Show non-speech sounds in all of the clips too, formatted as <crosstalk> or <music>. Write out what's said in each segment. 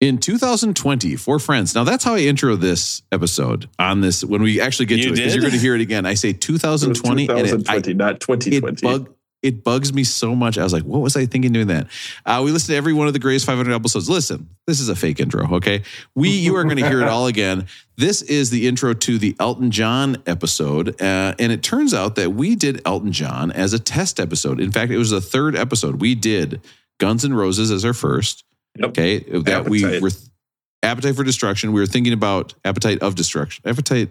In 2020, for friends. Now that's how I intro this episode on this when we actually get You to it because you're going to hear it again. I say 2020, and it, I, 2020, not 2020. it bug it bugs me so much. I was like, what was I thinking doing that? Uh, we listened to every one of the greatest 500 episodes. Listen, this is a fake intro, okay? We you are going to hear it all again. This is the intro to the Elton John episode, uh, and it turns out that we did Elton John as a test episode. In fact, it was the third episode. We did Guns N' Roses as our first. Yep. Okay, that we Appetite. were appetite for destruction. We were thinking about appetite of destruction. Appetite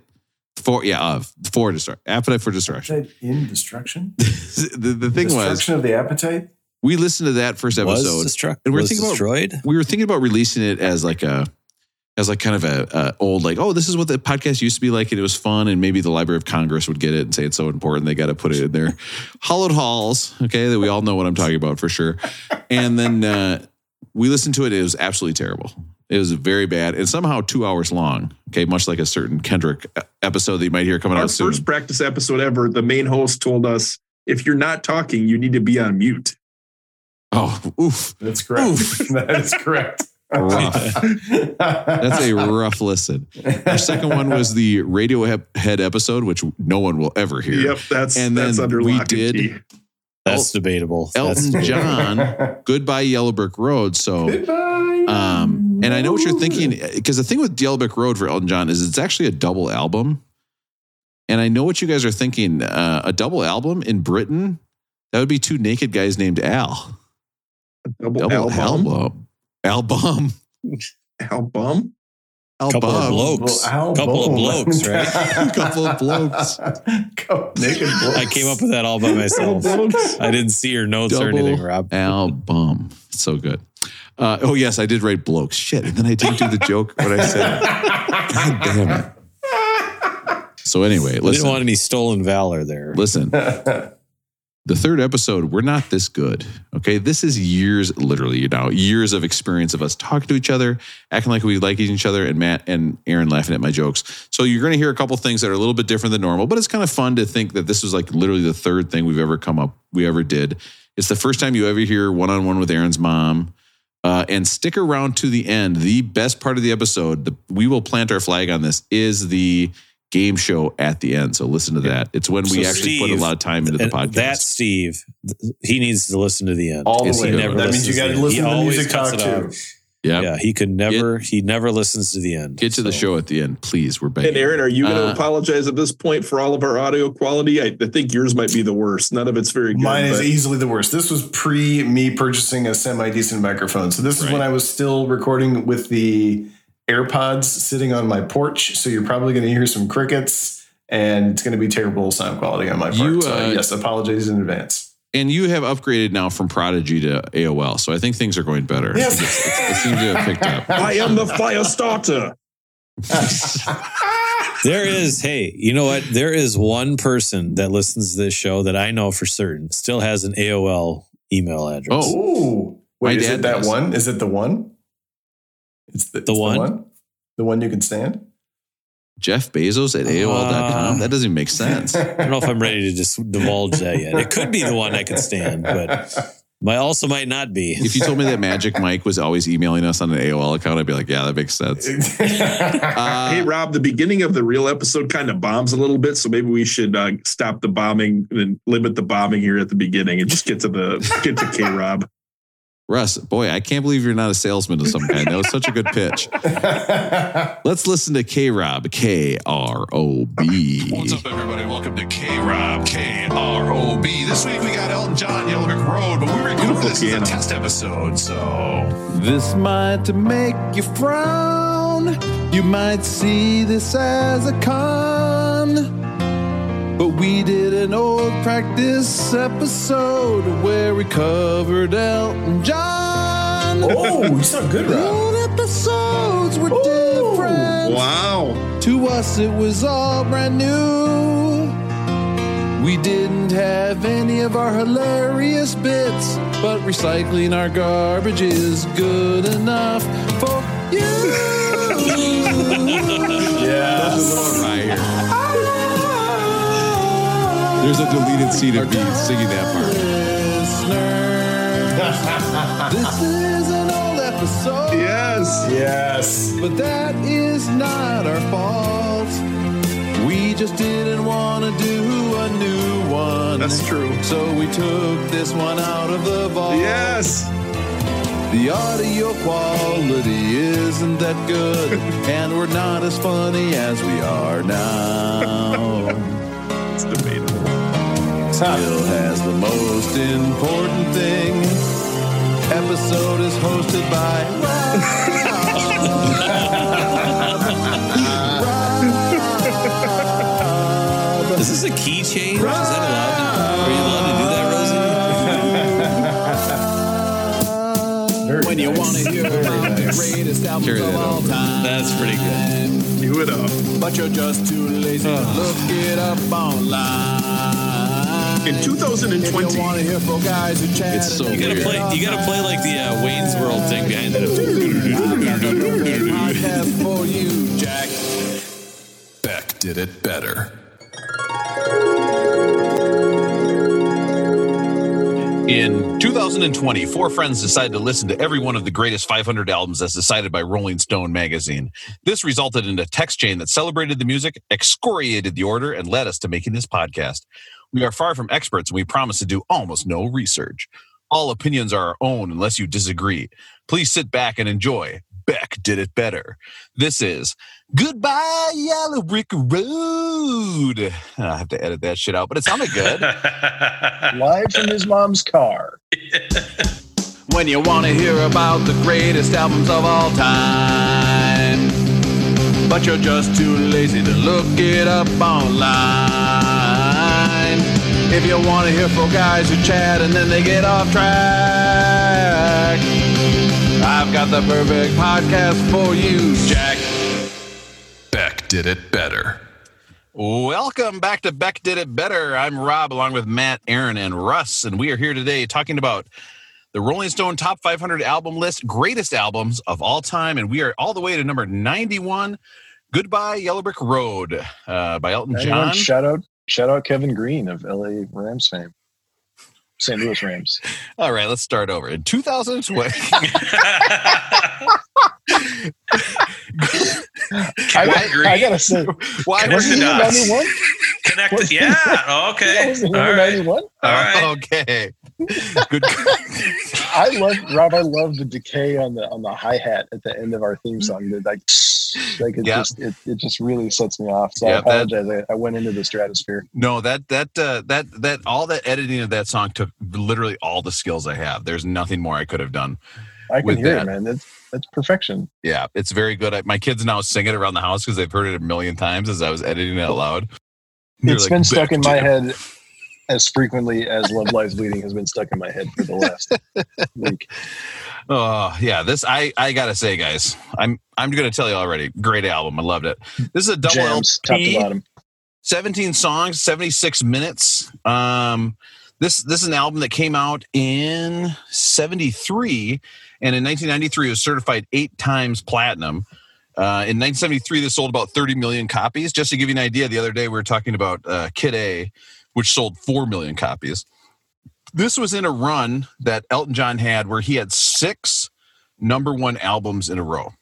for yeah of for destruction. Appetite for destruction. Appetite in destruction. <laughs> the, the thing was Destruction of the appetite. we listened to that first Was, episode destruct- and we're was thinking about- we were thinking about releasing it as like a as like kind of a, a old like oh this is what the podcast used to be like and it was fun and maybe the library of congress would get it and say it's so important they got to put it in their <laughs> hollowed halls okay that we all know what i'm talking about for sure and then uh, we listened to it it was absolutely terrible it was very bad and somehow two hours long okay much like a certain kendrick episode that you might hear coming Our out soon first practice episode ever, the main host told us if you're not talking, you need to be on mute. oh oof That's correct. Oof. <laughs> that is correct. Rough. That's a rough listen. Our second one was the Radiohead episode, which no one will ever hear. Yep, that's And that's then under we lock and did- key. That's debatable. Elton That's John, <laughs> Goodbye Yellow Brick Road. So, Goodbye. um, and I know what you're thinking because the thing with Yellow Brick Road for Elton John is it's actually a double album. And I know what you guys are thinking. Uh, a double album in Britain, that would be two naked guys named Al. double, Double album. album. Album. Album. Couple of blokes. Well, Couple of blokes, right? Couple of blokes. Naked blokes. I came up with that all by myself. I didn't see your notes or anything, Rob. album. So good. Uh, oh yes, I did write blokes. Shit, and then I didn't do the joke what I said. God damn it. So anyway, listen. I didn't want any stolen valor there. listen. <laughs> The third episode, we're not this good. Okay, this is years, literally, you know, years of experience of us talking to each other, acting like we like each other, and Matt and Aaron laughing at my jokes. So you're going to hear a couple things that are a little bit different than normal, but it's kind of fun to think that this was like literally the third thing we've ever come up, we ever did. It's the first time you ever hear one on one with Aaron's mom. Uh, and stick around to the end. The best part of the episode, the, we will plant our flag on this, is the game show at the end. So listen to that. It's when we So actually put a lot of time into the podcast. That Steve, he needs to listen to the end. All the Is way. he That never means you listens got to the end. listen He to the music talk too. out. yeah. Yeah, he could never. he never listens to the end. Get to the show at the end, please. We're begging. And Aaron, are you going to Uh, apologize at this point for all of our audio quality? I, I think yours might be the worst. None of it's very good. Mine is but- easily the worst. This was pre me purchasing a semi decent microphone. So this is when I was still recording with the AirPods sitting on my porch. So you're probably going to hear some crickets, and it's going to be terrible sound quality on my part. You, so uh, yes, apologies in advance. and you have upgraded now from Prodigy to AOL. So I think things are going better. Yes. It's- it's- it seems to have picked up. <laughs> I am the fire starter. <laughs> There is, hey, you know what? There is one person that listens to this show that I know for certain still has an AOL email address. Oh. Ooh, My wait, is dad it that does. one? Is it the one? It's the, The it's one? The one you can stand? Jeff Bezos at AOL.com. Uh, that doesn't even make sense. <laughs> I don't know if I'm ready to just divulge that yet. It could be the one I can stand, but might also might not be. If you told me that Magic Mike was always emailing us on an AOL account, I'd be like, yeah, that makes sense. <laughs> Uh, hey, Rob, the beginning of the real episode kind of bombs a little bit, so maybe we should uh, stop the bombing and limit the bombing here at the beginning and just get to the get to K Rob. Russ, boy, I can't believe you're not a salesman of some kind. That was such a good pitch. <laughs> Let's listen to K Rob, K R O B. What's up, everybody? Welcome to K Rob, K R O B. This week we got Elton John, Yellow Brick Road, but we were doing Beautiful this as a test episode, so This might make you frown. You might see this as a con. But we did an old practice episode where we covered Elton John. oh, you sound good, Rob. old episodes were Ooh. different. Wow. To us, it was all brand new. We didn't have any of our hilarious bits, but recycling our garbage is good enough for you. <laughs> Yeah. There's a deleted scene of me singing that part. this is an old episode. Yes. Yes. But that is not our fault. We just didn't want to do a new one. That's true. So we took this one out of the vault. Yes. The audio quality isn't that good, <laughs> and we're not as funny as we are now. It's debatable. Still has the most important thing. Episode is hosted by Rob. <laughs> Is this a key change? Is that allowed? To, are you allowed to do that, Rosie? Very When you nice. want to hear Very the greatest albums Carry of that all over. time. That's pretty good. Do it up. But you're just too lazy to look it up online. In If you 2020, want to hear from guys who chat, It's so You gotta weird play. You gotta play like the uh, Wayne's World thing behind it. podcast for you, Jack. Beck did it better. In 2020, four friends decided to listen to every one of the greatest 500 albums as decided by Rolling Stone magazine. This resulted in a text chain that celebrated the music, excoriated the order, and led us to making this podcast. We are far from experts and we promise to do almost no research. All opinions are our own unless you disagree. Please sit back and enjoy. Beck did it better. This is Goodbye Yellow Brick Road. I have to edit that shit out, but it sounded good. <laughs> live from his mom's car. <laughs> When you want to hear about the greatest albums of all time, but you're just too lazy to look it up online. If you want to hear four guys who chat and then they get off track, I've got the perfect podcast for you, Jack. Beck did it better. Welcome back to Beck Did It Better. I'm Rob along with Matt, Aaron, and Russ, and we are here today talking about the Rolling Stone Top 500 album list, greatest albums of all time, and we are all the way to number 91, Goodbye Yellow Brick Road uh, by Elton John. shout out, shout out Kevin Greene of LA Rams fame, St. Louis Rams. <laughs> All right, let's start over. In 2020, <laughs> I, Greene. I gotta say, why was he Connected number dots. one? Connected. Yeah. Okay. <laughs> Was he All number right. ninety-one? All right. Okay. Good. <laughs> I love Rob. I love the decay on the on the hi hat at the end of our theme song. The, like, like it Yeah. just it, it just really sets me off. So Yeah, I that- apologize. I, I went into the stratosphere. No, that that uh, that that all that editing of that song took literally all the skills I have. There's nothing more I could have done. I can hear that. it, man. That's that's perfection. Yeah, it's very good. I, my kids now sing it around the house because they've heard it a million times as I was editing it out loud. They're It's like, been stuck in my head as frequently as Love Lies Bleeding has been stuck in my head for the last week. Oh yeah, this I I gotta say, guys, I'm I'm gonna tell you already. Great album, I loved it. This is a double Jams, top to LP, bottom. 17 songs, 76 minutes. Um, this this is an album that came out in 73, and in 1993 it was certified eight times platinum. Uh, in 1973, this sold about 30 million copies. Just to give you an idea, the other day we were talking about uh, Kid A, which sold 4 million copies. This was in a run that Elton John had where he had six number one albums in a row.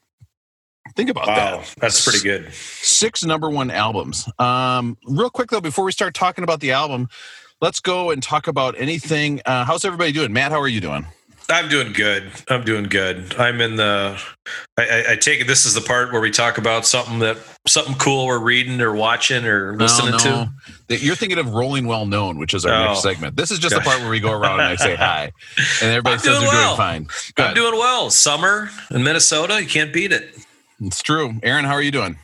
Think about that That's pretty good. six number one albums. Um, real quick though, before we start talking about the album, let's go and talk about anything. Uh, how's everybody doing? Matt, how are you doing? I'm doing good. I'm doing good. I'm in the. I, I, I take it this is the part where we talk about something that something cool we're reading or watching or listening No, to. no. That- You're thinking of Rolling Well Known, which is our Oh. next segment. This is just the part where we go around and I say hi, <laughs> and everybody I'm says doing they're well. doing fine. I'm Good. doing well. Summer in Minnesota, you can't beat it. It's true. Aaron, how are you doing?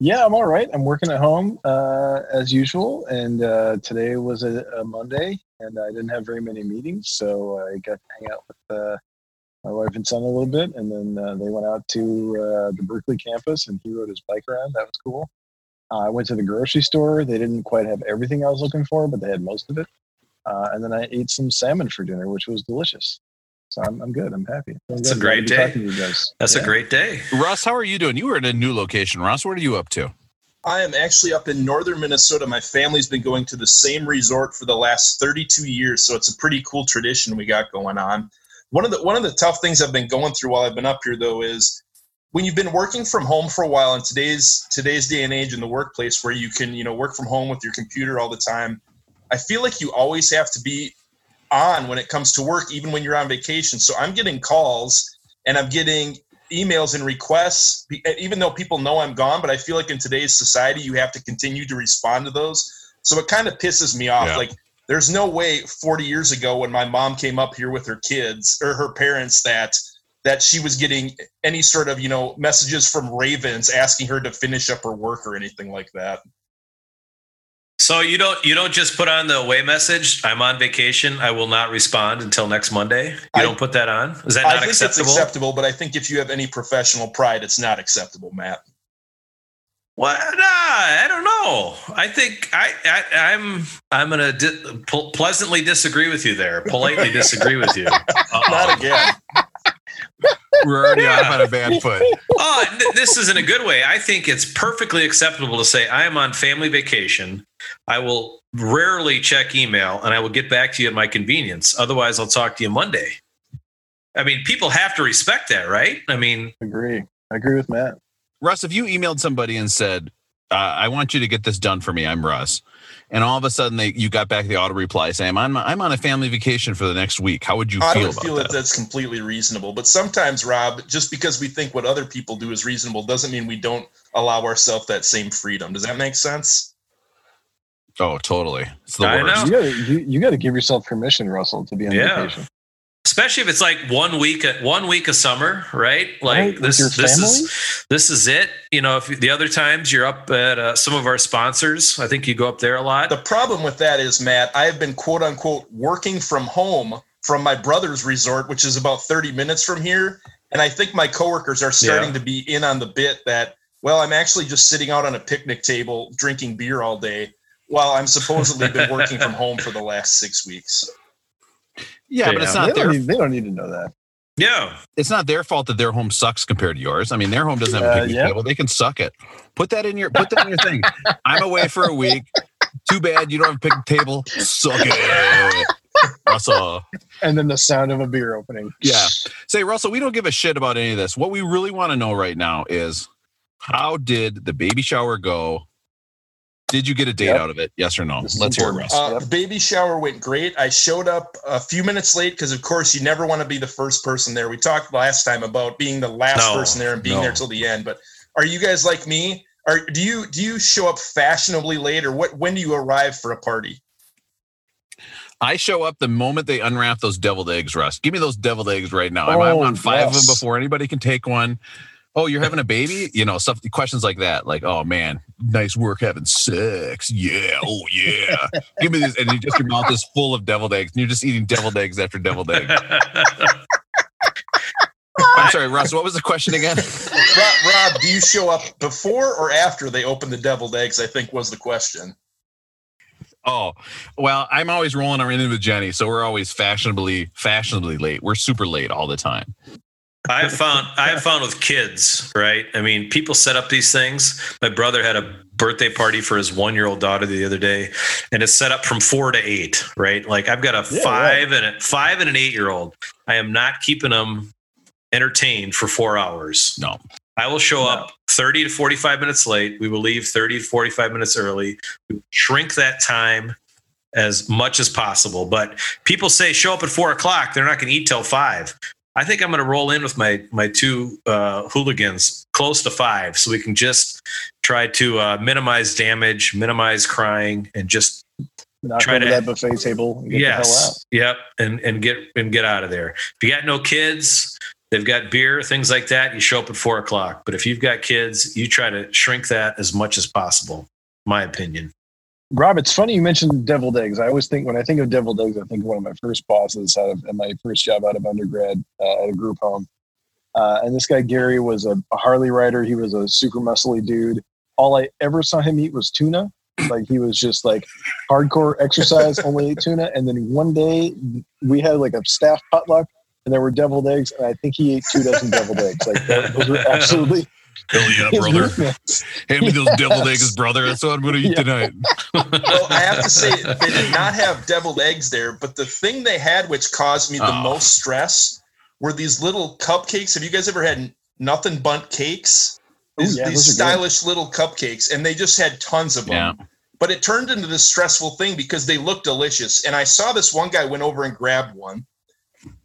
Yeah, I'm all right. I'm working at home uh, as usual, and uh, today was a, a Monday, and I didn't have very many meetings, so I got to hang out with uh, my wife and son a little bit, and then uh, they went out to uh, the Berkeley campus, and he rode his bike around. That was cool. Uh, I went to the grocery store. They didn't quite have everything I was looking for, but they had most of it. Uh, and then I ate some salmon for dinner, which was delicious. So I'm, I'm good. I'm happy. I'm It's a great Glad to be day. to you guys. That's Yeah. a great day. Russ, how are you doing? You were in a new location. Russ, what are you up to? I am actually up in northern Minnesota. My family's been going to the same resort for the last 32 years, so it's a pretty cool tradition we got going on. one of the one of the tough things I've been going through while I've been up here though is when you've been working from home for a while in today's today's day and age in the workplace where you can you know work from home with your computer all the time i feel like you always have to be on when it comes to work even when you're on vacation so i'm getting calls and i'm getting emails and requests even though people know i'm gone but i feel like in today's society you have to continue to respond to those so it kind of pisses me off Yeah. like there's no way 40 years ago when my mom came up here with her kids or her parents that that she was getting any sort of you know messages from ravens asking her to finish up her work or anything like that So you don't you don't just put on the away message. I'm on vacation. I will not respond until next Monday. You I- don't put that on. Is that i not think acceptable? it's acceptable but i think if you have any professional pride it's not acceptable matt Well, nah, I don't know. I think I, I I'm I'm gonna di- pl- pleasantly disagree with you there. Politely disagree with you. <laughs> not again We're already Yeah. off on a bad foot. oh, th- this is in a good way. I think it's perfectly acceptable to say I am on family vacation. I will rarely check email, and I will get back to you at my convenience. Otherwise, I'll talk to you Monday. I mean, people have to respect that, right? I mean, Agree. I agree with Matt. Russ, if you emailed somebody and said, uh, "I want you to get this done for me," I'm Russ, and all of a sudden they you got back the auto reply saying, "I'm I'm on a family vacation for the next week." How would you I feel would about feel that? that that's completely reasonable. But sometimes, Rob, just because we think what other people do is reasonable doesn't mean we don't allow ourselves that same freedom. Does that make sense? Oh, totally. It's the I worst. know. You gotta you, you gotta give yourself permission, Russell, to be on Yeah. vacation. especially if it's like one week one week of summer, right? Like Right, this this is this is it. You know, if the other times you're up at uh, some of our sponsors, I think you go up there a lot. The problem with that is, Matt, I have been quote unquote working from home from my brother's resort, which is about 30 minutes from here. And I think my coworkers are starting Yeah. to be in on the bit that, well, I'm actually just sitting out on a picnic table drinking beer all day while I'm supposedly been working from <laughs> home for the last six weeks. Yeah, but it's not They their don't, need, they don't need to know that. yeah, it's not their fault that their home sucks compared to yours. I mean, their home doesn't have a Uh, yeah. table. They can suck it. Put that in your put that in your thing. <laughs> I'm away for a week. Too bad you don't have a picnic table. Suck it. Russell. And then the sound of a beer opening. Yeah. Say, Russell, we don't give a shit about any of this. What we really want to know right now is how did the baby shower go? Did you get a date Yep. out of it? Yes or no? This Let's hear it. Russ. Uh, the baby shower went great. I showed up a few minutes late because, of course, you never want to be the first person there. We talked last time about being the last No, person there and being no. there till the end. But are you guys like me? Are do you do you show up fashionably late, or what? When do you arrive for a party? I show up the moment they unwrap those deviled eggs, Russ. Give me those deviled eggs right now. I'm, I'm Oh, on five of them before anybody can take one. Oh, you're having a baby? You know, stuff questions like that. Like, oh man, nice work having sex. Yeah. Oh yeah. Give me this. And you just your mouth is full of deviled eggs. And you're just eating deviled eggs after deviled eggs. I'm sorry, Russ. What was the question again? Rob, Rob, do you show up before or after they open the deviled eggs? I think was the question. Oh, well, I'm always rolling around in with Jenny, so we're always fashionably, fashionably late. We're super late all the time. I have found I have found with kids, right? I mean, people set up these things. My brother had a birthday party for his one year old daughter the other day, and it's set up from four to eight, right? Like I've got a Yeah, five and a five and an eight year old. I am not keeping them entertained for four hours. No. I will show up 30 to 45 minutes late. We will leave 30 to 45 minutes early. We shrink that time as much as possible. But people say show up at four o'clock. They're not going to eat till five. I think I'm going to roll in with my my two uh, hooligans close to five, so we can just try to uh, minimize damage, minimize crying, and just Knock Try to- that buffet table and get the hell out. yes, yep, and and get and get out of there. If you got no kids, they've got beer, things like that. You show up at four o'clock. But if you've got kids, you try to shrink that as much as possible. My opinion. Rob, it's funny you mentioned deviled eggs. I always think when I think of deviled eggs, I think of one of my first bosses out of at my first job out of undergrad uh, at a group home. Uh, and this guy Gary was a, a Harley rider. He was a super muscly dude. All I ever saw him eat was tuna. Like he was just like hardcore exercise, only ate tuna. And then one day we had like a staff potluck, and there were deviled eggs, and I think he ate two dozen deviled eggs. Like those were <laughs> absolutely Hell yeah, his brother. <laughs> Hand me those deviled eggs, brother. That's what I'm going to eat Yeah. tonight. <laughs> Well, I have to say they did not have deviled eggs there, but the thing they had which caused me the Oh. most stress were these little cupcakes. Have you guys ever had Nothing Bundt Cakes? Ooh, These, yeah, these those are good. stylish little cupcakes, and they just had tons of them. Yeah. But it turned into this stressful thing because they looked delicious. And I saw this one guy went over and grabbed one.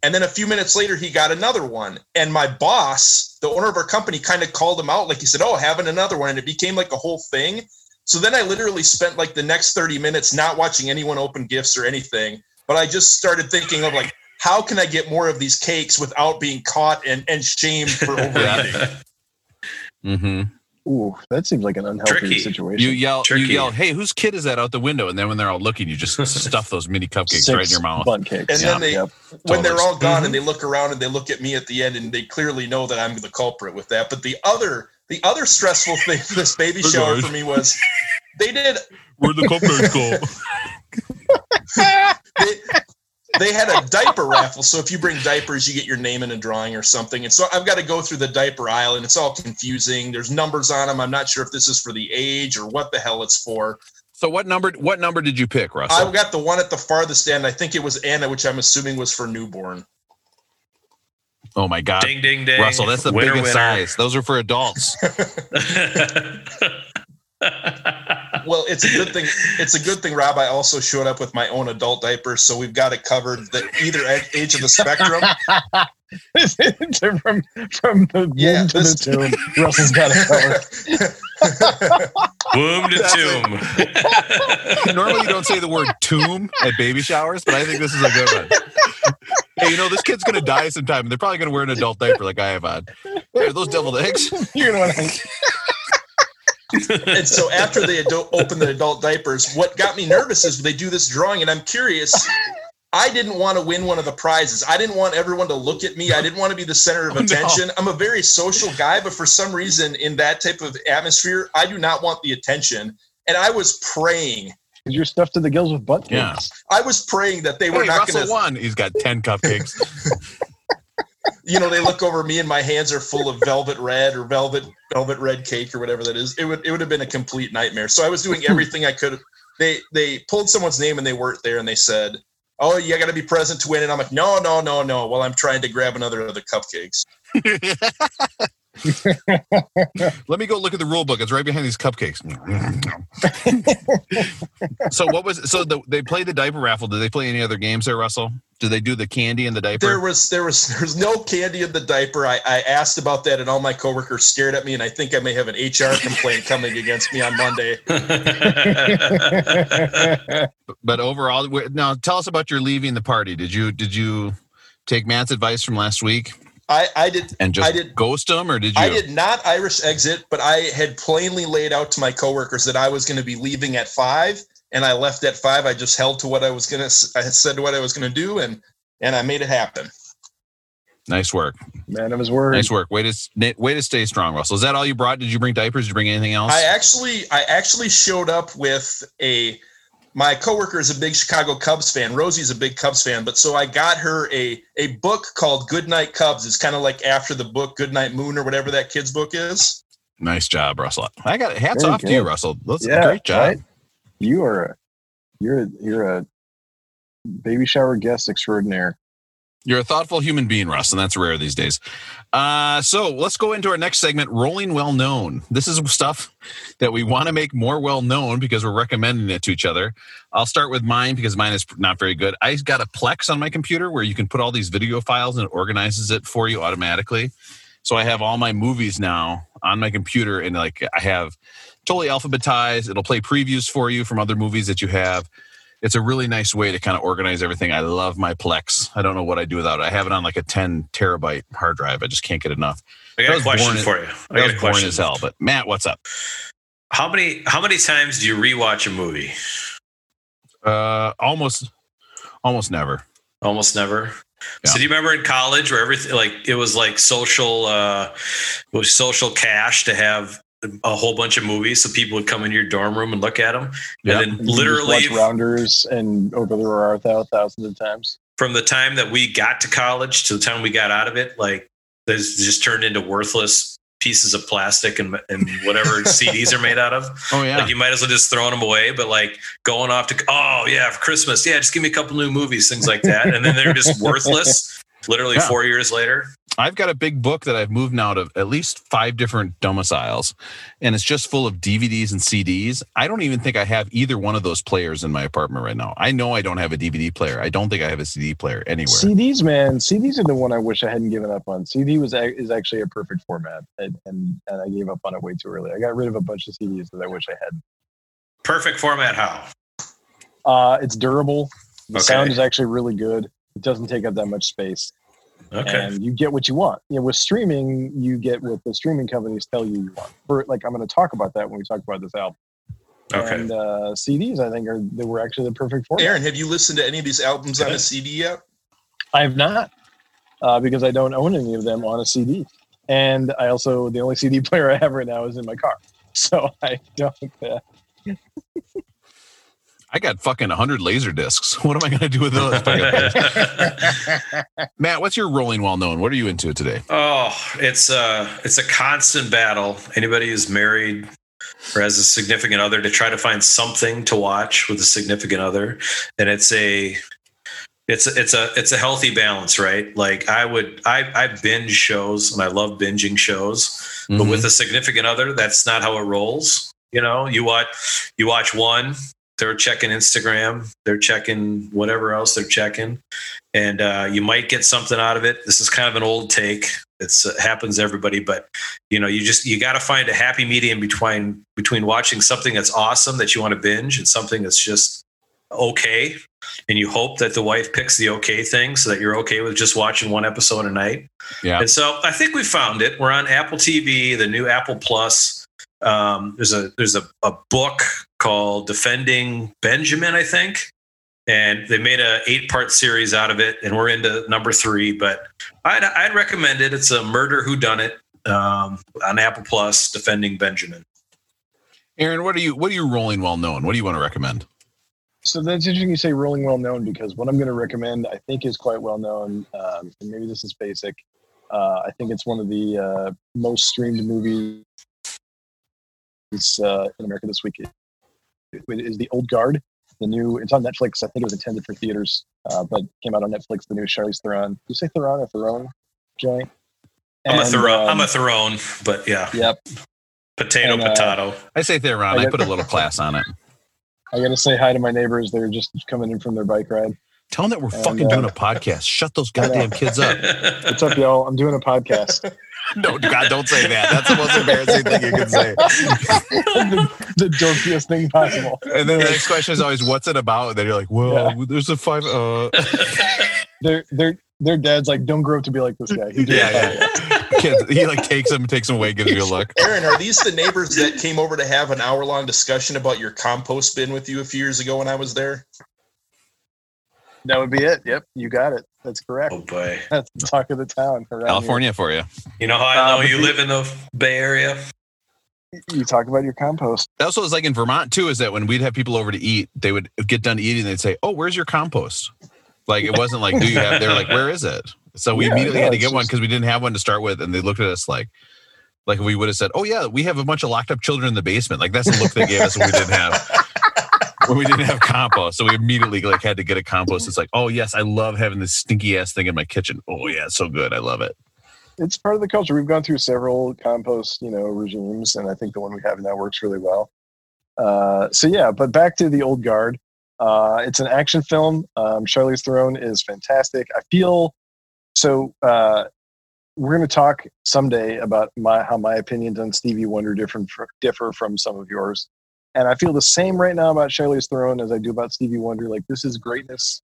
And then a few minutes later, he got another one. And my boss, the owner of our company, kind of called him out. Like he said, Oh, having another one. And it became like a whole thing. So then I literally spent like the next 30 minutes not watching anyone open gifts or anything. But I just started thinking of like, how can I get more of these cakes without being caught and, and shamed for <laughs> overeating? Mm-hmm. Ooh, that seems like an unhealthy Tricky. situation. You yell, Tricky. you yell, "Hey, whose kid is that out the window?" And then when they're all looking, you just <laughs> stuff those mini cupcakes Six right in your mouth. Bun cakes. And then they- Yep. when they're all gone Mhm. and they look around and they look at me at the end and they clearly know that I'm the culprit with that. But the other the other stressful <laughs> thing for this baby Hey, shower guys. for me was they did Where'd the cupcakes <laughs> go? they, they had a diaper raffle. So if you bring diapers, you get your name in a drawing or something. And so I've got to go through the diaper aisle and it's all confusing. There's numbers on them. I'm not sure if this is for the age or what the hell it's for. So what number? What number did you pick, Russell? I got the one at the farthest end. I think it was Anna, which I'm assuming was for newborn. oh my God, ding, ding, ding. Russell, that's the Winner, biggest winner. size. Those are for adults. <laughs> <laughs> Well, it's a good thing. It's a good thing, Rob. I also showed up with my own adult diapers, so we've got it covered. The either age of the spectrum. from from the Yeah, womb to this- the tomb, Russell's got it covered. <laughs> Womb to tomb. <laughs> Normally, you don't say the word tomb at baby showers, but I think this is a good one. hey, you know, this kid's going to die sometime, and they're probably going to wear an adult diaper like I have on. Hey, are those deviled eggs? <laughs> You're gonna want to. And so after they ado- open the adult diapers, what got me nervous is they do this drawing, and I'm curious. I didn't want to win one of the prizes. I didn't want everyone to look at me. I didn't want to be the center of Oh, no. attention. I'm a very social guy, but for some reason, in that type of atmosphere, I do not want the attention. And I was praying. Because you're stuffed to the gills with butt cakes. Yeah. I was praying that they were Hey, not Russell going to won. He's got 10 cupcakes. <laughs> you know, they look over me and my hands are full of velvet red or velvet velvet red cake or whatever that is. It would it would have been a complete nightmare. So I was doing hmm. everything I could. They they pulled someone's name and they weren't there and they said, "Oh, you got to be present to win." And I'm like, "No, no, no, no." While I'm trying to grab another of the cupcakes. <laughs> <laughs> Let me go look at the rule book. It's right behind these cupcakes. <laughs> so what was so the, they played the diaper raffle? Did they play any other games there, Russell? Did they do the candy in the diaper? There was there was <laughs> there was no candy in the diaper. I, I asked about that and all my coworkers stared at me and I think I may have an HR complaint coming against me on Monday. but overall, now tell us about your leaving the party. Did you did you take Matt's advice from last week I I did and just I did ghost them or did you? I did not Irish exit, but I had plainly laid out to my coworkers that I was going to be leaving at five, and I left at five. I just held to what I was going to. I had said what I was going to do, and and I made it happen. Nice work, Man of his word. nice work. Way to way to stay strong, Russell. Is that all you brought? Did you bring diapers? Did you bring anything else? I actually I actually showed up with a. My coworker is a big Chicago Cubs fan. Rosie's a big Cubs fan, but so I got her a a book called Goodnight Cubs. It's kind of like after the book Goodnight Moon or whatever that kid's book is. nice job, Russell. I got it. hats Very off to you. Russell. That's Yeah, a great job. right? You are a you're a, you're a baby shower guest extraordinaire. You're a thoughtful human being, Russ, and that's rare these days. Uh, so let's go into our next segment, rolling well known. This is stuff that we want to make more well known because we're recommending it to each other. I'll start with mine because mine is not very good. I got a Plex on my computer where you can put all these video files and it organizes it for you automatically. So I have all my movies now on my computer and like I have totally alphabetized. It'll play previews for you from other movies that you have it's a really nice way to kind of organize everything. I love my Plex. I don't know what I do without it. I have it on like a 10 terabyte hard drive. I just can't get enough. I I got a question for you. I I got a question. as hell. But Matt, what's up? How many how many times do you rewatch a movie? Uh, almost, almost never. Almost never. Yeah. So do you remember in college where everything like it was like social uh was social cash to have a whole bunch of movies so people would come in your dorm room and look at them Yep. and then literally watch rounders and over the Rarthout thousands of times. from the time that we got to college to the time we got out of it like there's just turned into worthless pieces of plastic and, and whatever <laughs> CDs are made out of Oh yeah. Like you might as well just throw them away, but like going off to oh yeah for Christmas, yeah, just give me a couple new movies, things like that, and then they're just worthless. <laughs> literally Yeah. four years later. I've got a big book that I've moved out of at least five different domiciles, and it's just full of DVDs and CDs. I don't even think I have either one of those players in my apartment right now. I know I don't have a DVD player. I don't think I have a CD player anywhere. CDs, man, CDs are the one I wish I hadn't given up on. CD was is actually a perfect format, and, and and I gave up on it way too early. I got rid of a bunch of CDs that I wish I had. Perfect format. How? Uh, it's durable. The Okay. sound is actually really good. It doesn't take up that much space, Okay. and you get what you want. You know, with streaming, you get what the streaming companies tell you you want. For like, I'm going to talk about that when we talk about this album. Okay. And uh, CDs, I think, are they were actually the perfect format. Aaron, have you listened to any of these albums on a CD yet? I have not, uh, because I don't own any of them on a CD, and I also the only CD <laughs> player I have right now is in my car, so I don't. Uh, I got fucking 100 laser discs. <laughs> What am I going to do with those? <laughs> Matt, what's your rolling well known? What are you into today? Oh, it's a it's a constant battle. Anybody who's married or has a significant other to try to find something to watch with a significant other, and it's a it's a, it's a it's a healthy balance, right? Like I would I I binge shows and I love binging shows, but Mhm. with a significant other, that's not how it rolls. You know, you watch you watch one, they're checking Instagram, they're checking whatever else they're checking, and uh, you might get something out of it. This is kind of an old take. It's it happens to everybody, but you know, you just you got to find a happy medium between between watching something that's awesome that you want to binge and something that's just okay, and you hope that the wife picks the okay thing so that you're okay with just watching one episode a night. Yeah. And so I think we found it. We're on Apple TV, the new Apple Plus. Um, there's a there's a, a book called Defending Benjamin, I think, and they made a eight part series out of it, and we're into number three. But I'd I'd recommend it. It's a murder who done it um, on Apple Plus, Defending Benjamin. Aaron, what are you what are you rolling well known? What do you want to recommend? so that's interesting you say rolling well known because what I'm going to recommend I think is quite well known. Um, and maybe this is basic. Uh, I think it's one of the uh, most streamed movies uh, in America this week. It is The Old Guard. The new, it's on Netflix. I think it was intended for theaters, uh, but came out on Netflix. The new Charlize Theron. You say Theron or Theron? Joint. I'm a And, Theron, I'm um, a Theron, but yeah, Yep. potato, and, uh, potato. I say Theron. I put a little class on it. <laughs> I got to say hi to my neighbors. They're just coming in from their bike ride. Tell them that we're And, fucking uh, doing a podcast. Shut those <laughs> goddamn kids up. What's up, y'all? I'm doing a podcast. <laughs> <laughs> no, God, don't say that. That's the most embarrassing thing you can say. the, <laughs> the dorkiest thing possible. And then the next question is always, "What's it about?" And then you're like, "Well, there's a five. Uh, <laughs> Their their their dad's like, don't grow up to be like this guy. He did yeah, yeah. Kids, he like takes them, takes them away, gives you a look. Aaron, are these the neighbors that came over to have an hour long discussion about your compost bin with you a few years ago when I was there? That would be it. Yep, you got it. That's correct. oh boy, <laughs> That's the talk of the town. around California for you. you know how I Uh, know but you live in the Bay Area? You talk about your compost. That's what it's like in Vermont too. Is that when we'd have people over to eat, they would get done eating, they'd say, "Oh, where's your compost?" Like it wasn't like, "Do you have?" They're like, "Where is it?" So we Yeah, immediately no, had to it's get one because we didn't have one to start with, and they looked at us like, like we would have said, "Oh yeah, we have a bunch of locked up children in the basement." Like that's the look they gave us when we didn't have when <laughs> we didn't have compost. So we immediately like had to get a compost. It's like, oh yes, I love having this stinky ass thing in my kitchen. Oh yeah, so good. I love it. It's part of the culture. We've gone through several compost, you know, regimes, and I think the one we have now works really well. Uh, so yeah, but back to the old guard. Uh, it's an action film. Um, Charlize Theron is fantastic. I feel so. Uh, we're going to talk someday about my how my opinions on Stevie Wonder different differ from some of yours, and I feel the same right now about Charlize Theron as I do about Stevie Wonder. Like this is greatness.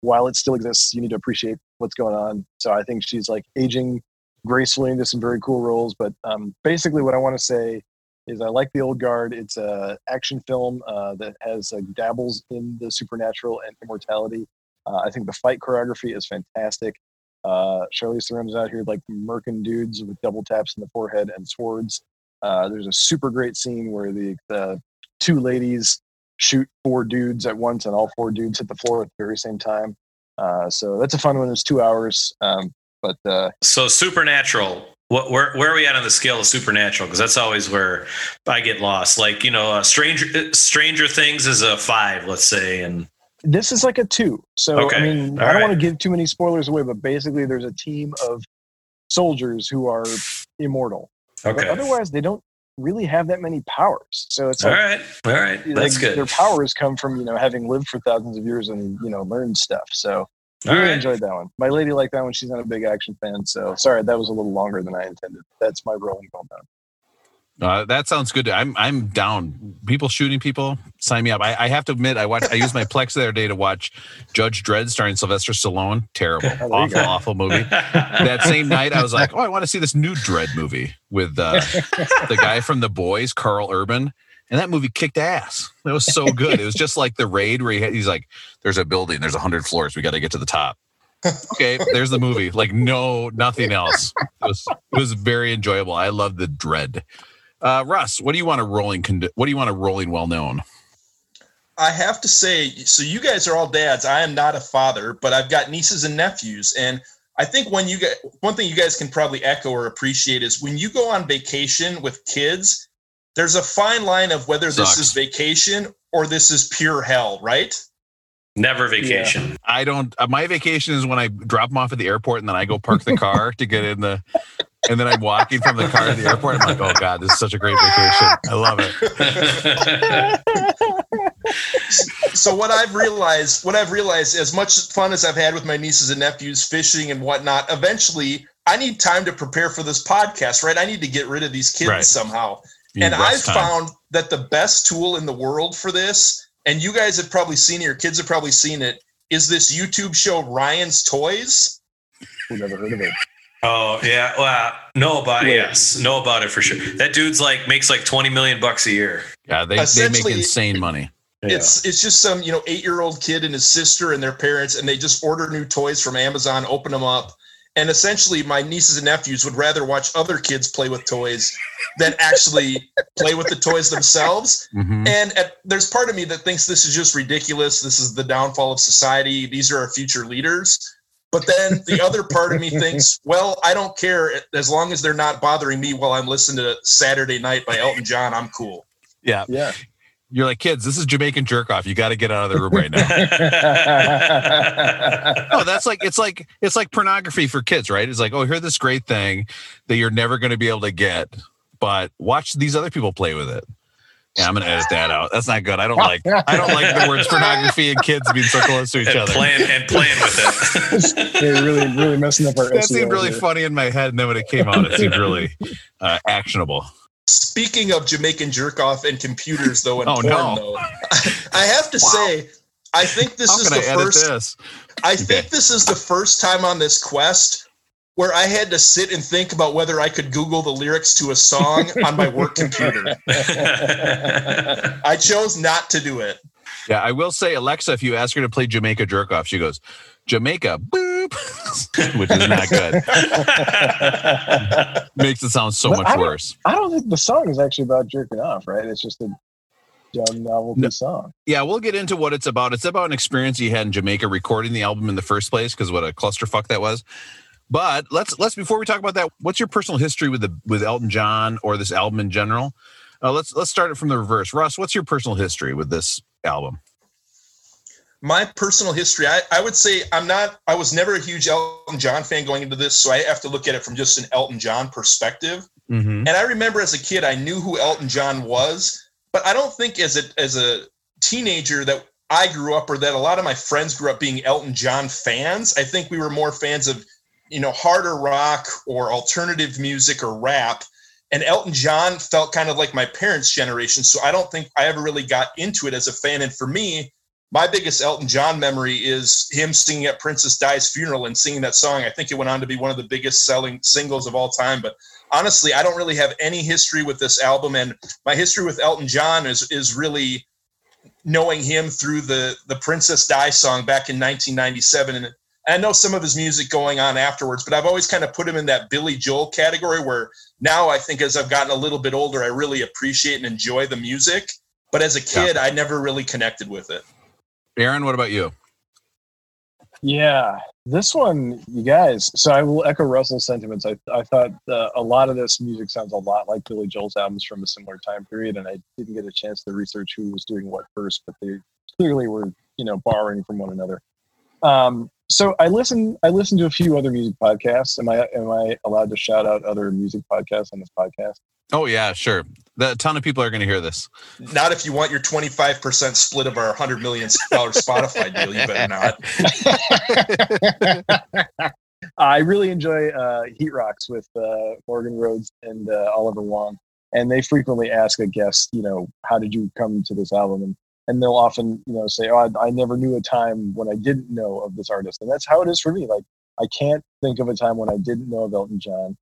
While it still exists, you need to appreciate what's going on. So I think she's like aging gracefully into some very cool roles. But um, basically, what I want to say is I like the old guard. It's a action film uh, that has uh, dabbles in the supernatural and immortality. Uh, I think the fight choreography is fantastic. Uh, Charlize is out here like murking dudes with double taps in the forehead and swords. Uh, there's a super great scene where the, the two ladies shoot four dudes at once, and all four dudes hit the floor at the very same time. Uh, so that's a fun one. It's two hours, um, but uh, So supernatural. What, where where are we at on the scale of supernatural? Because that's always where I get lost. Like you know, uh, Stranger Stranger Things is a five, let's say, and This is like a two. So Okay. I mean, All I don't right. want to give too many spoilers away, but basically, there's a team of soldiers who are immortal. But otherwise, they don't really have that many powers. So it's All like, right. All right. like, That's good. Their powers come from you know having lived for thousands of years and you know learned stuff. So I really right. enjoyed that one. My lady liked that one. She's not a big action fan. So sorry, that was a little longer than I intended. That's my rolling going down. Uh, that sounds good. I'm I'm down. People shooting people, sign me up. I, I have to admit, I watched. I used my Plex the other day to watch Judge Dredd starring Sylvester Stallone. Terrible, <laughs> awful, awful movie. That same night, I was like, oh, I want to see this new Dredd movie with uh, <laughs> the guy from The Boys, Karl Urban. And that movie kicked ass. It was so good. It was just like the raid where he had, he's like, "There's a building. There's a hundred floors. We got to get to the top." Okay, there's the movie. Like no, nothing else. It was it was very enjoyable. I love the Dredd. Uh, Russ, what do you want a rolling? Condi- what do you want a rolling well known? I have to say, so you guys are all dads. I am not a father, but I've got nieces and nephews, and I think when you get one thing you guys can probably echo or appreciate is when you go on vacation with kids, there's a fine line of whether this is vacation or this is pure hell, right? Never vacation. I don't. Uh, my vacation is when I drop them off at the airport and then I go park the car to get in the. And then I'm walking from the car to the airport. I'm like, oh god, this is such a great vacation. I love it. <laughs> so what I've realized, what I've realized, as much fun as I've had with my nieces and nephews fishing and whatnot, eventually I need time to prepare for this podcast, right? I need to get rid of these kids Right. somehow. You and I've time. found that the best tool in the world for this, and you guys have probably seen it, your kids have probably seen it, is this YouTube show Ryan's Toys. We've never heard of it. Oh yeah, well, know about Yeah. yes, know about it for sure. That dude's like makes like twenty million bucks a year. Yeah, they, they make insane money. It's it's just some you know eight year old kid and his sister and their parents, and they just order new toys from Amazon, open them up, and essentially my nieces and nephews would rather watch other kids play with toys than actually <laughs> play with the toys themselves. Mhm. And at, there's part of me that thinks this is just ridiculous. This is the downfall of society. These are our future leaders. But then the other part of me thinks, well, I don't care as long as they're not bothering me while I'm listening to Saturday Night by Elton John. I'm cool. Yeah, Yeah. you're like kids. This is Jamaican jerk off. You got to get out of the room right now. <laughs> no, that's like it's like it's like pornography for kids, right? It's like, oh, here's this great thing that you're never going to be able to get, but watch these other people play with it. Yeah, I'm gonna edit that out. That's not good. I don't like I don't like the words pornography and kids being so close to each and other. playing and playing with it. <laughs> They're really, really messing up our That SEO seemed really here. funny in my head, and then when it came out, it seemed really uh, actionable. Speaking of Jamaican jerk off and computers, though, and Oh, porn, no. though, <laughs> I have to say, I think this How is can the I edit first. this? I think this is the first time on this quest where I had to sit and think about whether I could Google the lyrics to a song <laughs> on my work computer. I chose not to do it. Yeah, I will say, Alexa, if you ask her to play Jamaica jerk off, she goes, Jamaica, boop, <laughs> which is not good. <laughs> Makes it sound so But much I worse. I don't think the song is actually about jerking off, right? It's just a dumb novelty No. song. Yeah, we'll get into what it's about. It's about an experience he had in Jamaica recording the album in the first place, because what a clusterfuck that was. But let's let's before we talk about that, what's your personal history with the with Elton John or this album in general? Uh, let's let's start it from the reverse. Russ, what's your personal history with this album? My personal history, I, I would say I'm not, I was never a huge Elton John fan going into this, so I have to look at it from just an Elton John perspective. Mm-hmm. And I remember as a kid, I knew who Elton John was, but I don't think as a as a teenager that I grew up or that a lot of my friends grew up being Elton John fans. I think we were more fans of, you know, harder rock or alternative music or rap. And Elton John felt kind of like my parents' generation. So I don't think I ever really got into it as a fan. And for me, my biggest Elton John memory is him singing at Princess Di's funeral and singing that song. I think it went on to be one of the biggest selling singles of all time. But honestly, I don't really have any history with this album, and my history with Elton John is is really knowing him through the the Princess Di song back in 1997. And I know some of his music going on afterwards, but I've always kind of put him in that Billy Joel category. Where now I think as I've gotten a little bit older, I really appreciate and enjoy the music. But as a kid, I never really connected with it. Aaron, what about you? Yeah, this one, you guys. So I will echo Russell's sentiments. I, I thought uh, a lot of this music sounds a lot like Billy Joel's albums from a similar time period, and I didn't get a chance to research who was doing what first, but they clearly were, you you know borrowing from one another. Um, so I listen I listen to a few other music podcasts. Am I am I allowed to shout out other music podcasts on this podcast? Oh yeah, sure. The, a ton of people are going to hear this. Not if you want your 25% split of our $100 million Spotify deal. You better not. <laughs> I really enjoy uh, Heat Rocks with uh, Morgan Rhodes and uh, Oliver Wang, and they frequently ask a guest, you know, how did you come to this album? And and they'll often, you know, say, oh, I, I never knew a time when I didn't know of this artist, and that's how it is for me. Like I can't think of a time when I didn't know of Elton John,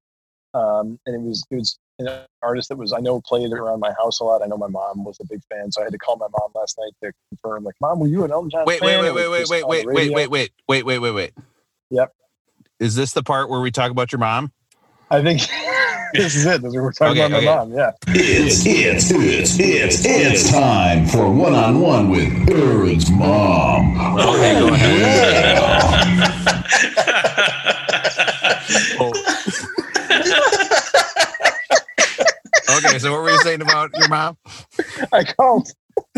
um, and it was it was an artist that was I know played around my house a lot. I know my mom was a big fan, so I had to call my mom last night to confirm, like, Mom, were you an Elton John Wait, fan? wait, wait, wait, wait, wait, wait, wait, wait, wait, wait, wait, wait, wait. Yep. Is this the part where we talk about your mom? I think <laughs> this is it. This is what we're talking Okay, about my mom. Yeah. It's, it's, it's, it's, it's time for one on one with Aaron's mom. Okay, go ahead. Oh. <laughs> okay, so what were you saying about your mom? I called.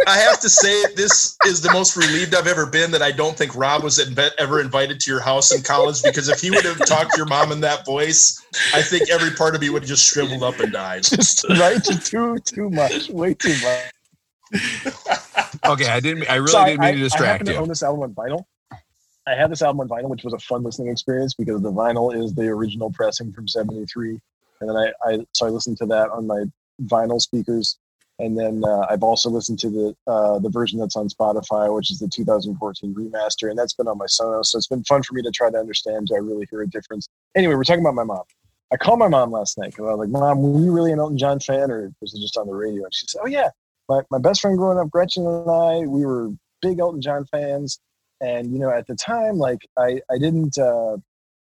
I have to say, this is the most relieved I've ever been that I don't think Rob was inve- ever invited to your house in college because if he would have talked to your mom in that voice, I think every part of me would have just shriveled up and died. Just right to too too much, way too much. Okay, I didn't. I really So didn't mean to I distract happen to you. own this album on vinyl. I had this album on vinyl, which was a fun listening experience because the vinyl is the original pressing from '73, and then I, I so I listened to that on my vinyl speakers, and then uh, I've also listened to the uh, the version that's on Spotify, which is the 2014 remaster, and that's been on my Sonos. So it's been fun for me to try to understand. Do I really hear a difference? Anyway, we're talking about my mom. I called my mom last night because I was like, "Mom, were you really an Elton John fan, or was it just on the radio?" And she said, "Oh yeah, my, my best friend growing up, Gretchen and I, we were big Elton John fans. And, you know, at the time, like I, I didn't, uh,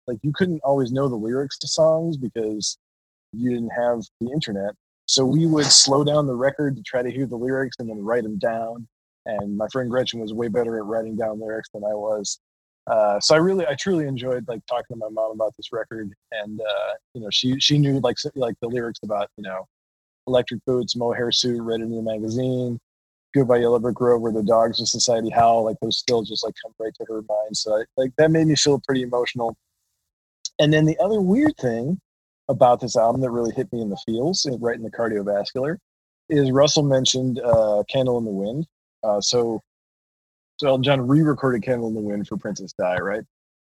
like you couldn't always know the lyrics to songs because you didn't have the internet. So we would slow down the record to try to hear the lyrics and then write them down. And my friend Gretchen was way better at writing down lyrics than I was. Uh, so I really, I truly enjoyed like talking to my mom about this record, and uh, you know, she she knew like like the lyrics about you know, electric boots, mohair suit, read in the magazine, Goodbye Yellow Brick Road, where the dogs of society howl, like those still just like come right to her mind. So I, like that made me feel pretty emotional. And then the other weird thing about this album that really hit me in the feels, uh, right in the cardiovascular, is Russell mentioned uh, "Candle in the Wind." Uh, so, so Elton John re-recorded "Candle in the Wind" for Princess Di, right?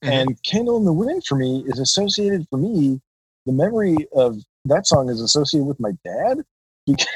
And "Candle in the Wind" for me is associated for me. The memory of that song is associated with my dad <laughs> because,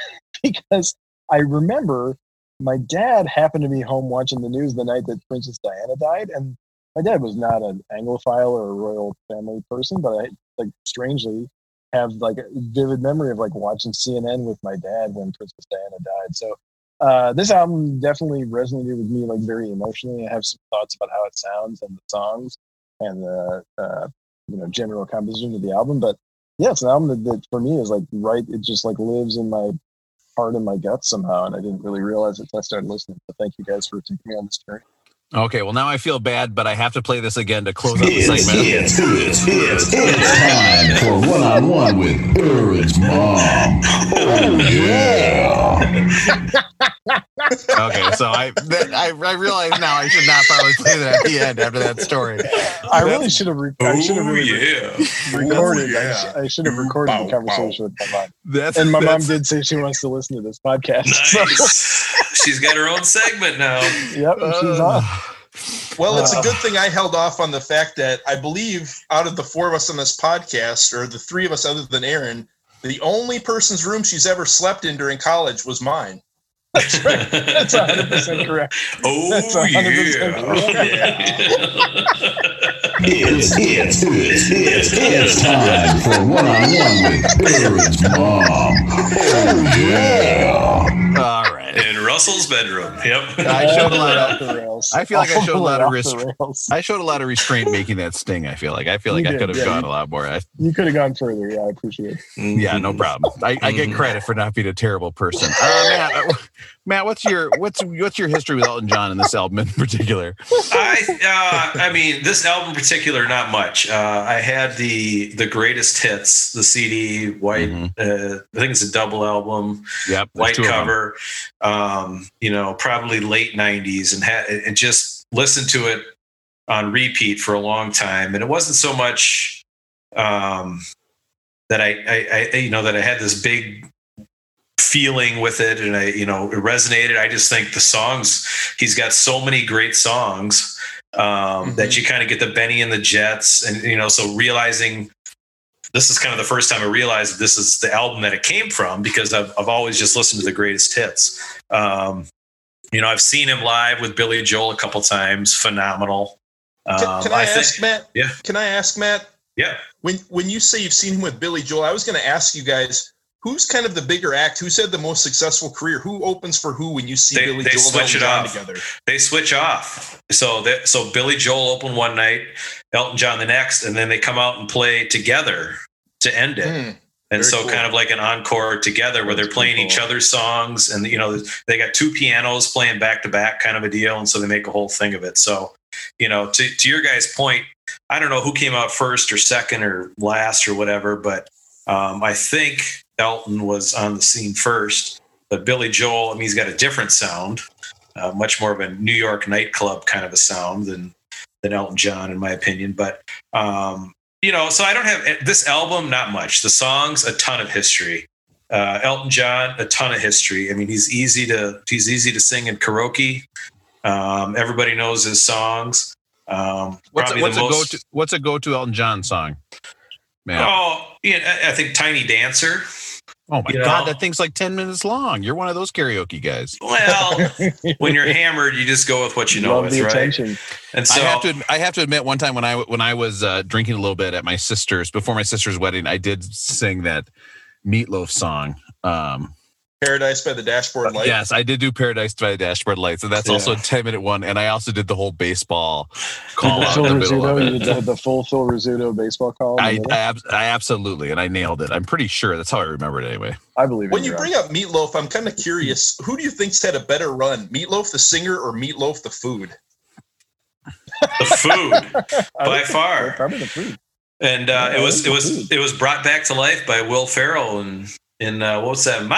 because I remember my dad happened to be home watching the news the night that Princess Diana died, and my dad was not an Anglophile or a royal family person, but I like strangely have like a vivid memory of like watching CNN with my dad when Princess Diana died. So uh, this album definitely resonated with me like very emotionally. I have some thoughts about how it sounds and the songs and the uh, you know general composition of the album, but yeah, it's an album that, that for me is like right. It just like lives in my heart and my guts somehow, and I didn't really realize it until I started listening. So thank you guys for taking me on this journey. Okay, well now I feel bad, but I have to play this again to close out the It's, segment. it's, it's, it's, it's time for one on one with Aaron's mom. Oh, yeah. Okay, so I, that, I I realize now I should not probably play that at the end after that story. I really should have. Re- I should have Oh, really yeah. recorded. Oh, I, yeah. sh- I should have recorded Bow, the conversation with my mom. That's And my mom did say she wants to listen to this podcast. Nice. <laughs> She's got her own segment now. Yep, and she's on. Well, it's a Uh. good thing I held off on the fact that I believe out of the four of us on this podcast, or the three of us other than Aaron, the only person's room she's ever slept in during college was mine. That's right. That's 100 percent correct. Oh That's 100% yeah. <laughs> It's, it's, it's, it's, it's time for one on one with Aaron's mom. Oh, yeah. all right. In Russell's bedroom. Yep. I showed a lot of- off the rails. I feel like I showed a lot of off res- the rails. I showed a lot of restraint making that sting. I feel like I feel like You I could have yeah, gone you- a lot more. I, You could have gone further. Yeah, I appreciate it. yeah, no problem. I, I get credit for not being a terrible person. Uh, man, uh, Matt, what's your what's what's your history with Elton John and this album in particular? I uh, I mean, this album in particular, not much. Uh, I had the the greatest hits, the CD, white. Mhm. Uh, I think it's a double album, Yep, white two of them. cover. Um, you know, probably late '90s, and had and just listened to it on repeat for a long time. And it wasn't so much um, that I, I, I, you know, that I had this big feeling with it and I, you know, it resonated. I just think the songs, he's got so many great songs um, that you kind of get the Benny and the Jets. And, you know, so realizing this is kind of the first time I realized this is the album that it came from because I've, I've always just listened to the greatest hits. Um, you know, I've seen him live with Billy Joel a couple times. Phenomenal. Can, Um, can I, think- ask Matt? Yeah. Can I ask Matt? Yeah. When when you say you've seen him with Billy Joel, I was going to ask you guys who's kind of the bigger act. Who's had the most successful career? Who opens for who when you see They- Billy they Joel and switch Elton it John off. together? they switch off. So that so Billy Joel opened one night, Elton John the next, and then they come out and play together to end it. Hmm. and so cool. kind of like an encore together where they're playing pretty each other's songs and you know they got two pianos playing back to back kind of a deal and so they make a whole thing of it so you know to, to your guys point i don't know who came out first or second or last or whatever but um, i think elton was on the scene first but billy joel i mean he's got a different sound uh, much more of a new york nightclub kind of a sound than than elton john in my opinion but um, you know, so I don't have this album, not much. The songs, a ton of history. Uh, Elton John, a ton of history. I mean, he's easy to he's easy to sing in karaoke. Um, everybody knows his songs. Um, What's a, what's a go-to, what's a go to Elton John song? Man, oh, yeah, I think Tiny Dancer. My you god, know. that thing's like ten minutes long. You're one of those karaoke guys. Well, <laughs> when you're hammered, you just go with what you know Love with, the right? attention. And so I have to. I have to admit, one time when I when I was uh, drinking a little bit at my sister's before my sister's wedding, I did sing that Meatloaf song. Um, Paradise by the Dashboard Light. yes, I did do Paradise by the Dashboard Lights, and that's also a ten minute one. And I also did the whole baseball call out Phil in the middle of Rizzuto, it. you did the, the full Phil Rizzuto baseball call. I. I, ab- I absolutely, and I nailed it. I'm pretty sure that's how I remember it anyway. I believe it. When you you, bring up Meatloaf, I'm kind of curious. Who do you think's had a better run, Meatloaf the singer or Meatloaf the food? the food <laughs> by far. Probably the food. and uh, Yeah, it was it was it was brought back to life by Will Ferrell and in uh, what's that? Ma,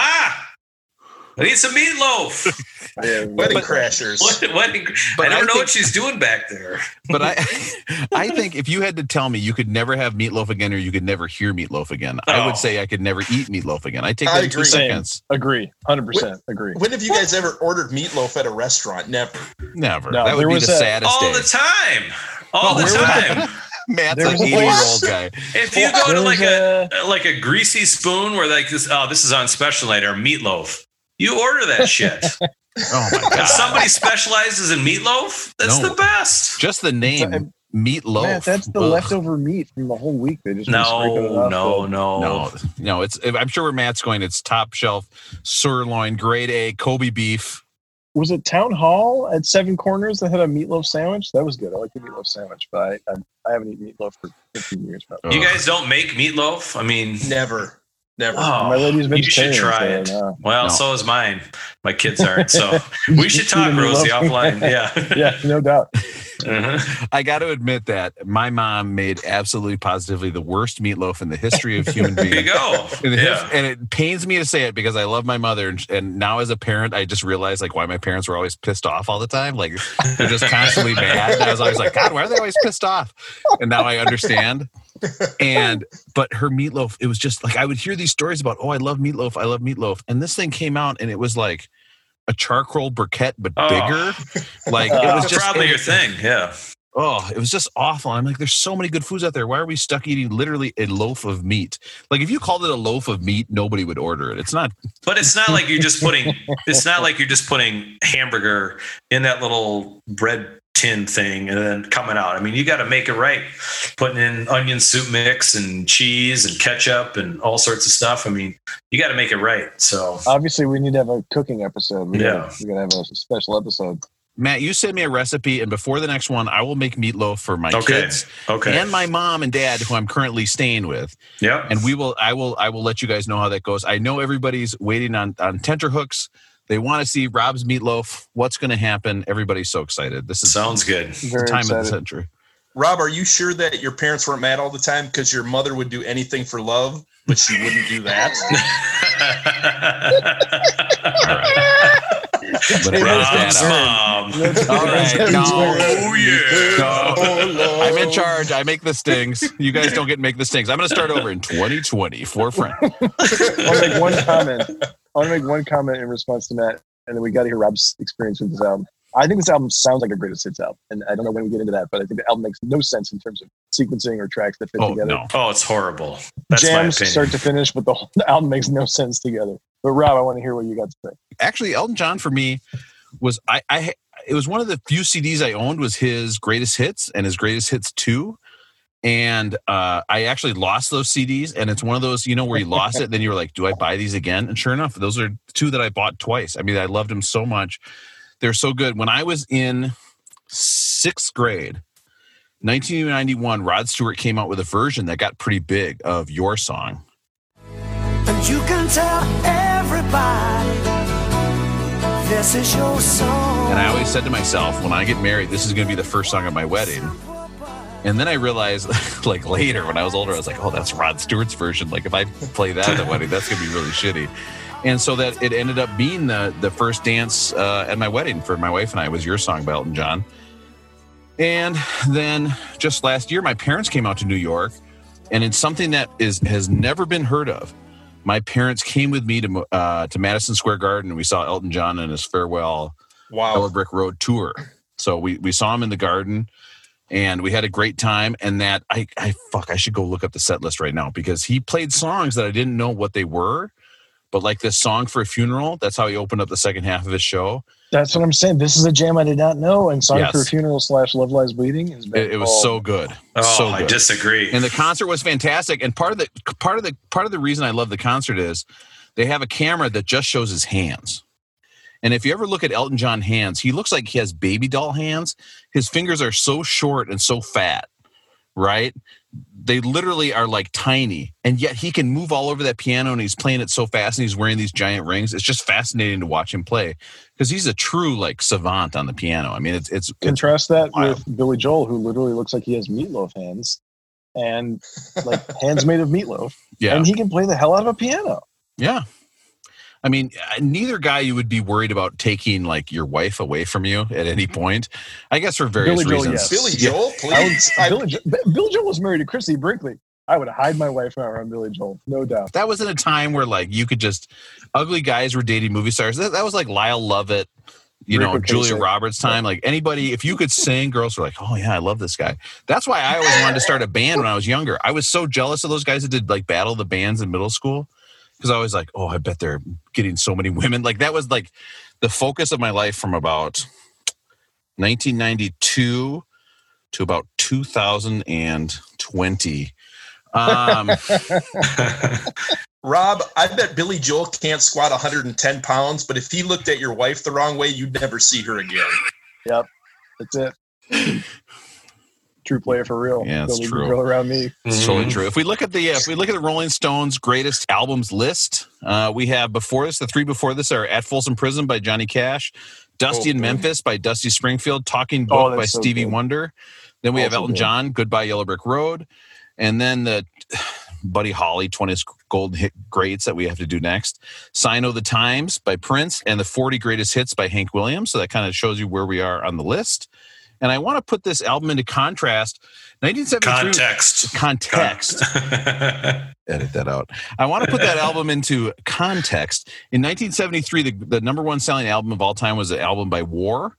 I need some meatloaf. <laughs> Yeah, Wedding But- Crashers. what, what, But I don't I know think- what she's doing back there. But I, <laughs> I think if you had to tell me you could never have meatloaf again or you could never hear meatloaf again, I Oh. would say I could never eat meatloaf again. I take I that in two agree. seconds. Agree. 100% agree. When have you guys ever ordered meatloaf at a restaurant? Never. Never. No, that would be the a- saddest All day. the time. All Oh, the time. <laughs> Matt's There an eighty-year-old guy. If you go to like was a like a greasy spoon where like this, oh, this is on special night or meatloaf. You order that shit. <laughs> Oh my if god! somebody specializes in meatloaf, that's No. the best. Just the name It's meatloaf. Man, that's the Ugh. leftover meat from the whole week. They just been scraping it No, no, the- no, No, no, it's. I'm sure where Matt's going. It's top shelf sirloin, grade A, Kobe beef. Was it Town Hall at Seven Corners that had a meatloaf sandwich? That was good. I like the meatloaf sandwich, but I I, I haven't eaten meatloaf for 15 years. Probably. You guys don't make meatloaf? I mean, Never. Never. oh, My lady's you should vegetarian. try so, it. no. Well, No. so is mine. My kids aren't. So <laughs> we should talk, Rosie, offline. Yeah. <laughs> yeah, no doubt. <laughs> Uh-huh. I got to admit that my mom made absolutely positively the worst meatloaf in the history of human <laughs> There you beings. go. His- Yeah. and it pains me to say it because I love my mother, and, and now as a parent, I just realize like why my parents were always pissed off all the time. Like they're just constantly mad. And I was always like, God, why are they always pissed off? And now I understand. And but her meatloaf, it was just like I would hear these stories about, oh, I love meatloaf, I love meatloaf, and this thing came out, and it was like a charcoal briquette but Oh. bigger. <laughs> Like it was just probably your thing. Yeah. Oh, it was just awful. I'm like, there's so many good foods out there. Why are we stuck eating literally a loaf of meat? Like, if you called it a loaf of meat, nobody would order it. It's not. <laughs> But it's not like you're just putting it's not like you're just putting hamburger in that little bread tin thing and then coming out. I mean, you got to make it right. Putting in onion soup mix and cheese and ketchup and all sorts of stuff. I mean, you got to make it right. So Obviously, we need to have a cooking episode. We Yeah. gotta, we gotta have a special episode. Matt, you send me a recipe, and before the next one, I will make meatloaf for my Okay. kids okay. and my mom and dad, who I'm currently staying with. yeah. And we will, I will, I will let you guys know how that goes. I know everybody's waiting on on tenterhooks. They want to see Rob's meatloaf. What's going to happen? Everybody's so excited. This is Sounds good. the Very time of the century. Rob, are you sure that your parents weren't mad all the time because your mother would do anything for love, but she wouldn't do that? <laughs> All right. But it Rob's mom. All right. No. Oh yeah. No. Oh, I'm in charge. I make the stings. You guys don't get to make the stings. I'm going to start over in 2020 for friend. <laughs> I want to make one comment. I want to make one comment in response to Matt, and then we got to hear Rob's experience with this album. I think this album sounds like a greatest hits album, and I don't know when we get into that, but I think the album makes no sense in terms of sequencing or tracks that fit Oh together. no. Oh, it's horrible. That's Jams opinion. start to finish, but the whole <laughs> album makes no sense together. But Rob, I want to hear what you got to say. Actually, Elton John for me was I. I it was one of the few CDs I owned was his greatest hits and his greatest hits two. And uh, I actually lost those CDs, and it's one of those, you know, where you lost it, then you were like, "Do I buy these again?" And sure enough, those are two that I bought twice. I mean, I loved them so much; they're so good. When I was in sixth grade, 1991, Rod Stewart came out with a version that got pretty big of your song. And you can tell everybody this is your song. And I always said to myself, when I get married, this is going to be the first song at my wedding. And then I realized, <laughs> like later when I was older, I was like, oh, that's Rod Stewart's version. Like if I play that at the wedding, that's going to be really shitty. And so that it ended up being the the first dance uh, at my wedding for my wife and I was your song by Elton John. And then just last year, my parents came out to New York, and it's something that is has never been heard of. My parents came with me to uh, to Madison Square Garden, and we saw Elton John in his farewell Yellow Wow. Brick Road tour. So we we saw him in the garden and we had a great time. And that I I fuck I should go look up the set list right now because he played songs that I didn't know what they were. But like this song for a funeral, that's how he opened up the second half of his show. That's what I'm saying. This is a jam I did not know, and Song Yes. for a Funeral slash Love Lies Bleeding is It, it was so good. Oh, so I disagree. and the concert was fantastic. And part of the part of the part of the reason I love the concert is they have a camera that just shows his hands. And if you ever look at Elton John hands, he looks like he has baby doll hands. His fingers are so short and so fat, right? They literally are like tiny, and yet he can move all over that piano and he's playing it so fast and he's wearing these giant rings. It's just fascinating to watch him play because he's a true like savant on the piano. I mean, it's it's, it's Contrast that wild. with Billy Joel, who literally looks like he has meatloaf hands, and like hands made of meatloaf, <laughs> yeah. and he can play the hell out of a piano. Yeah. I mean, uh, neither guy you would be worried about taking like your wife away from you at any point. I guess for various Billy Joel, reasons. yes. Billy Yeah. Joel, I would, please. I- Billy, Jo- Billy Joel was married to Christie Brinkley. I would hide my wife around Billy Joel, no doubt. That was in a time where like you could just ugly guys were dating movie stars. That, that was like Lyle Lovett, you Ric know, Julia Ocasek. Roberts time. Like anybody, if you could sing, girls were like, "Oh yeah, I love this guy." That's why I always wanted to start a band when I was younger. I was so jealous of those guys that did like battle the bands in middle school because I was like, "Oh, I bet they're getting so many women." Like that was like the focus of my life from about 1992 to about 2020. Um, <laughs> Rob, I bet Billy Joel can't squat 110 pounds, but if he looked at your wife the wrong way, you'd never see her again. Yep, that's it. True player for real. Yeah, it's Don't leave the true. Girl around me. It's totally true. If we look at the uh, if we look at the Rolling Stones greatest albums list, uh, we have before this the three before this are At Folsom Prison by Johnny Cash, Dusty Oh, in. Memphis by Dusty Springfield, Talking Oh, Book by so Stevie good. Wonder. Then we have Elton good. John, Goodbye Yellow Brick Road, and then the <sighs> Buddy Holly 20th Golden Hit Greats that we have to do next. Sign of the Times by Prince and the 40 Greatest Hits by Hank Williams. So that kind of shows you where we are on the list. And I want to put this album into contrast. 1973 Context. context. <laughs> Edit that out. I want to put that album into context. In 1973, the, the number one selling album of all time was an album by War.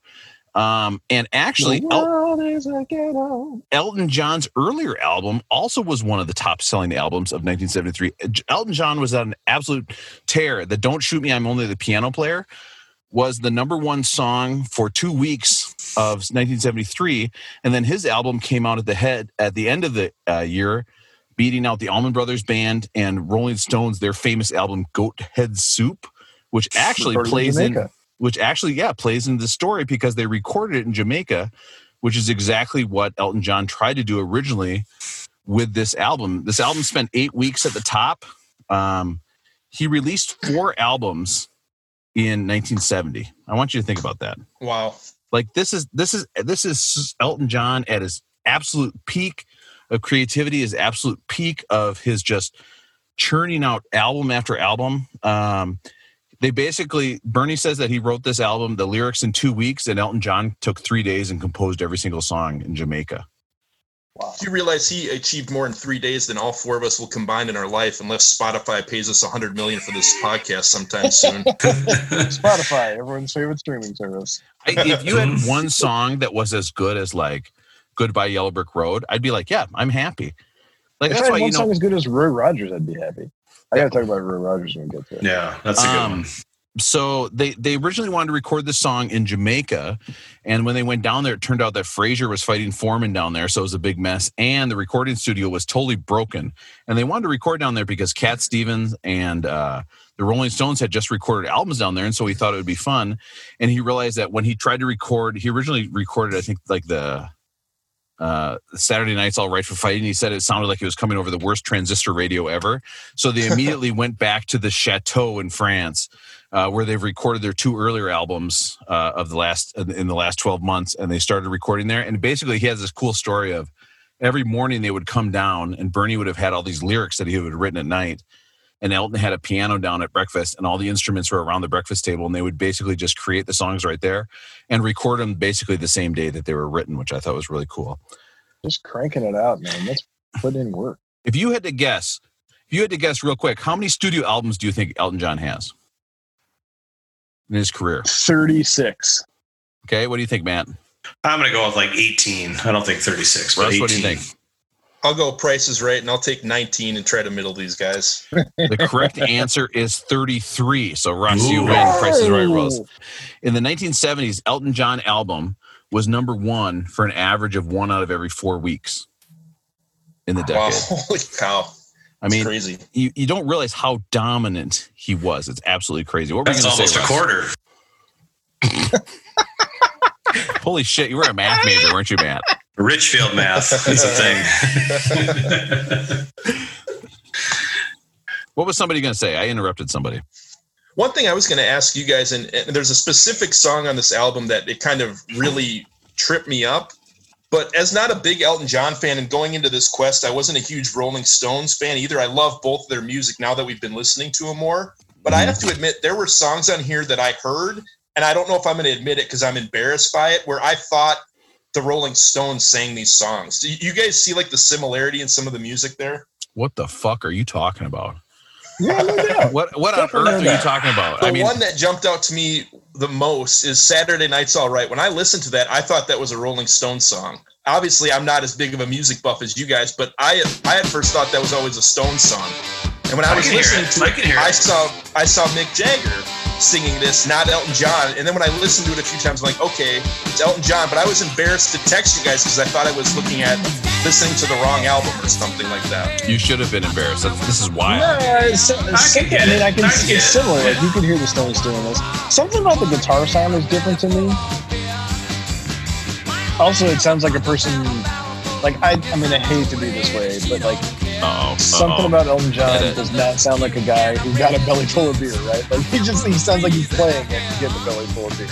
Um, and actually, El- world is a ghetto. Elton John's earlier album also was one of the top selling albums of 1973. Elton John was on an absolute tear. The Don't Shoot Me, I'm Only the Piano Player was the number one song for two weeks of 1973. And then his album came out at the head at the end of the uh, year, beating out the Allman Brothers Band and Rolling Stones, their famous album Goat Head Soup, which actually Recorded plays in Jamaica. which actually, yeah, plays into the story because they recorded it in Jamaica, which is exactly what Elton John tried to do originally with this album. This album spent eight weeks at the top. Um, he released four albums in 1970. I want you to think about that. Wow. Like this is this is this is Elton John at his absolute peak of creativity, his absolute peak of his just churning out album after album. Um, they basically Bernie says that he wrote this album, the lyrics in two weeks, and Elton John took three days and composed every single song in Jamaica. You realize he achieved more in three days than all four of us will combine in our life, unless Spotify pays us a hundred million for this podcast sometime soon. <laughs> Spotify, everyone's favorite streaming service. I, if you had <laughs> one song that was as good as like "Goodbye Yellow Brick Road," I'd be like, yeah, I'm happy. Like if that's I why had one you know. song as good as Roy Rogers, I'd be happy. I got to talk about Roy Rogers when we get to it. Yeah, that's a good Um, one. So they they originally wanted to record this song in Jamaica, and when they went down there, it turned out that Frazier was fighting Foreman down there, so it was a big mess. And the recording studio was totally broken, and they wanted to record down there because Cat Stevens and uh, the Rolling Stones had just recorded albums down there, and so he thought it would be fun. And he realized that when he tried to record, he originally recorded, I think, like the uh, Saturday Night's All Right for Fighting. He said it sounded like it was coming over the worst transistor radio ever. So they <laughs> immediately went back to the chateau in France, uh, where they've recorded their two earlier albums uh, of the last in the last twelve months, and they started recording there. And basically, he has this cool story of every morning they would come down, and Bernie would have had all these lyrics that he would have written at night. And Elton had a piano down at breakfast, and all the instruments were around the breakfast table, and they would basically just create the songs right there and record them basically the same day that they were written, which I thought was really cool. Just cranking it out, man. Let's put in work. If you had to guess, if you had to guess real quick, how many studio albums do you think Elton John has in his career? 36. Okay, what do you think, Matt? I'm going to go with like 18. I don't think 36, but Russ, 18. what do you think? I'll go prices Right, and I'll take 19 and try to middle these guys. The correct <laughs> answer is 33. So, Russ, you win. Prices right, Russ. In the 1970s, Elton John album was number one for an average of one out of every four weeks in the Wow, decade. <laughs> holy cow! I mean, crazy. You, you don't realize how dominant he was. It's absolutely crazy. What were That's going to say? almost a Russ? quarter. <laughs> Holy shit, you were a math major, weren't you, Matt? Richfield math is the thing. <laughs> What was somebody going to say? I interrupted somebody. One thing I was going to ask you guys, and, and there's a specific song on this album that it kind of really tripped me up. But as not a big Elton John fan, and going into this quest, I wasn't a huge Rolling Stones fan either. I love both their music now that we've been listening to them more. But I mhm. have to admit, there were songs on here that I heard, and I don't know if I'm going to admit it because I'm embarrassed by it, where I thought the Rolling Stones sang these songs. Do you guys see like the similarity in some of the music there? What the fuck are you talking about? Yeah, no <laughs> doubt. What what on earth are know you talking about? The I mean, one that jumped out to me the most is Saturday Night's All Right. When I listened to that, I thought that was a Rolling Stones song. Obviously, I'm not as big of a music buff as you guys, but I I at first thought that was always a Stones song. And when I, I was listening it. to I it, I saw I saw Mick Jagger singing this, not Elton John. And then when I listened to it a few times, I'm like, okay, it's Elton John. But I was embarrassed to text you guys because I thought I was looking at listening to the wrong album or something like that. you should have been embarrassed. That's- This is wild. Yeah, it's, it's I simple. can get I mean, it. I can. I it's can it. similar. Like you can hear the Stones doing this. Something about the guitar sound is different to me. Also, it sounds like a person. Like I, I mean, I hate to be this way, but like Uh-oh. something uh-oh. about Elton John does not sound like a guy who got a belly full of beer, right? Like he just he sounds like he's playing and he's getting a belly full of beer.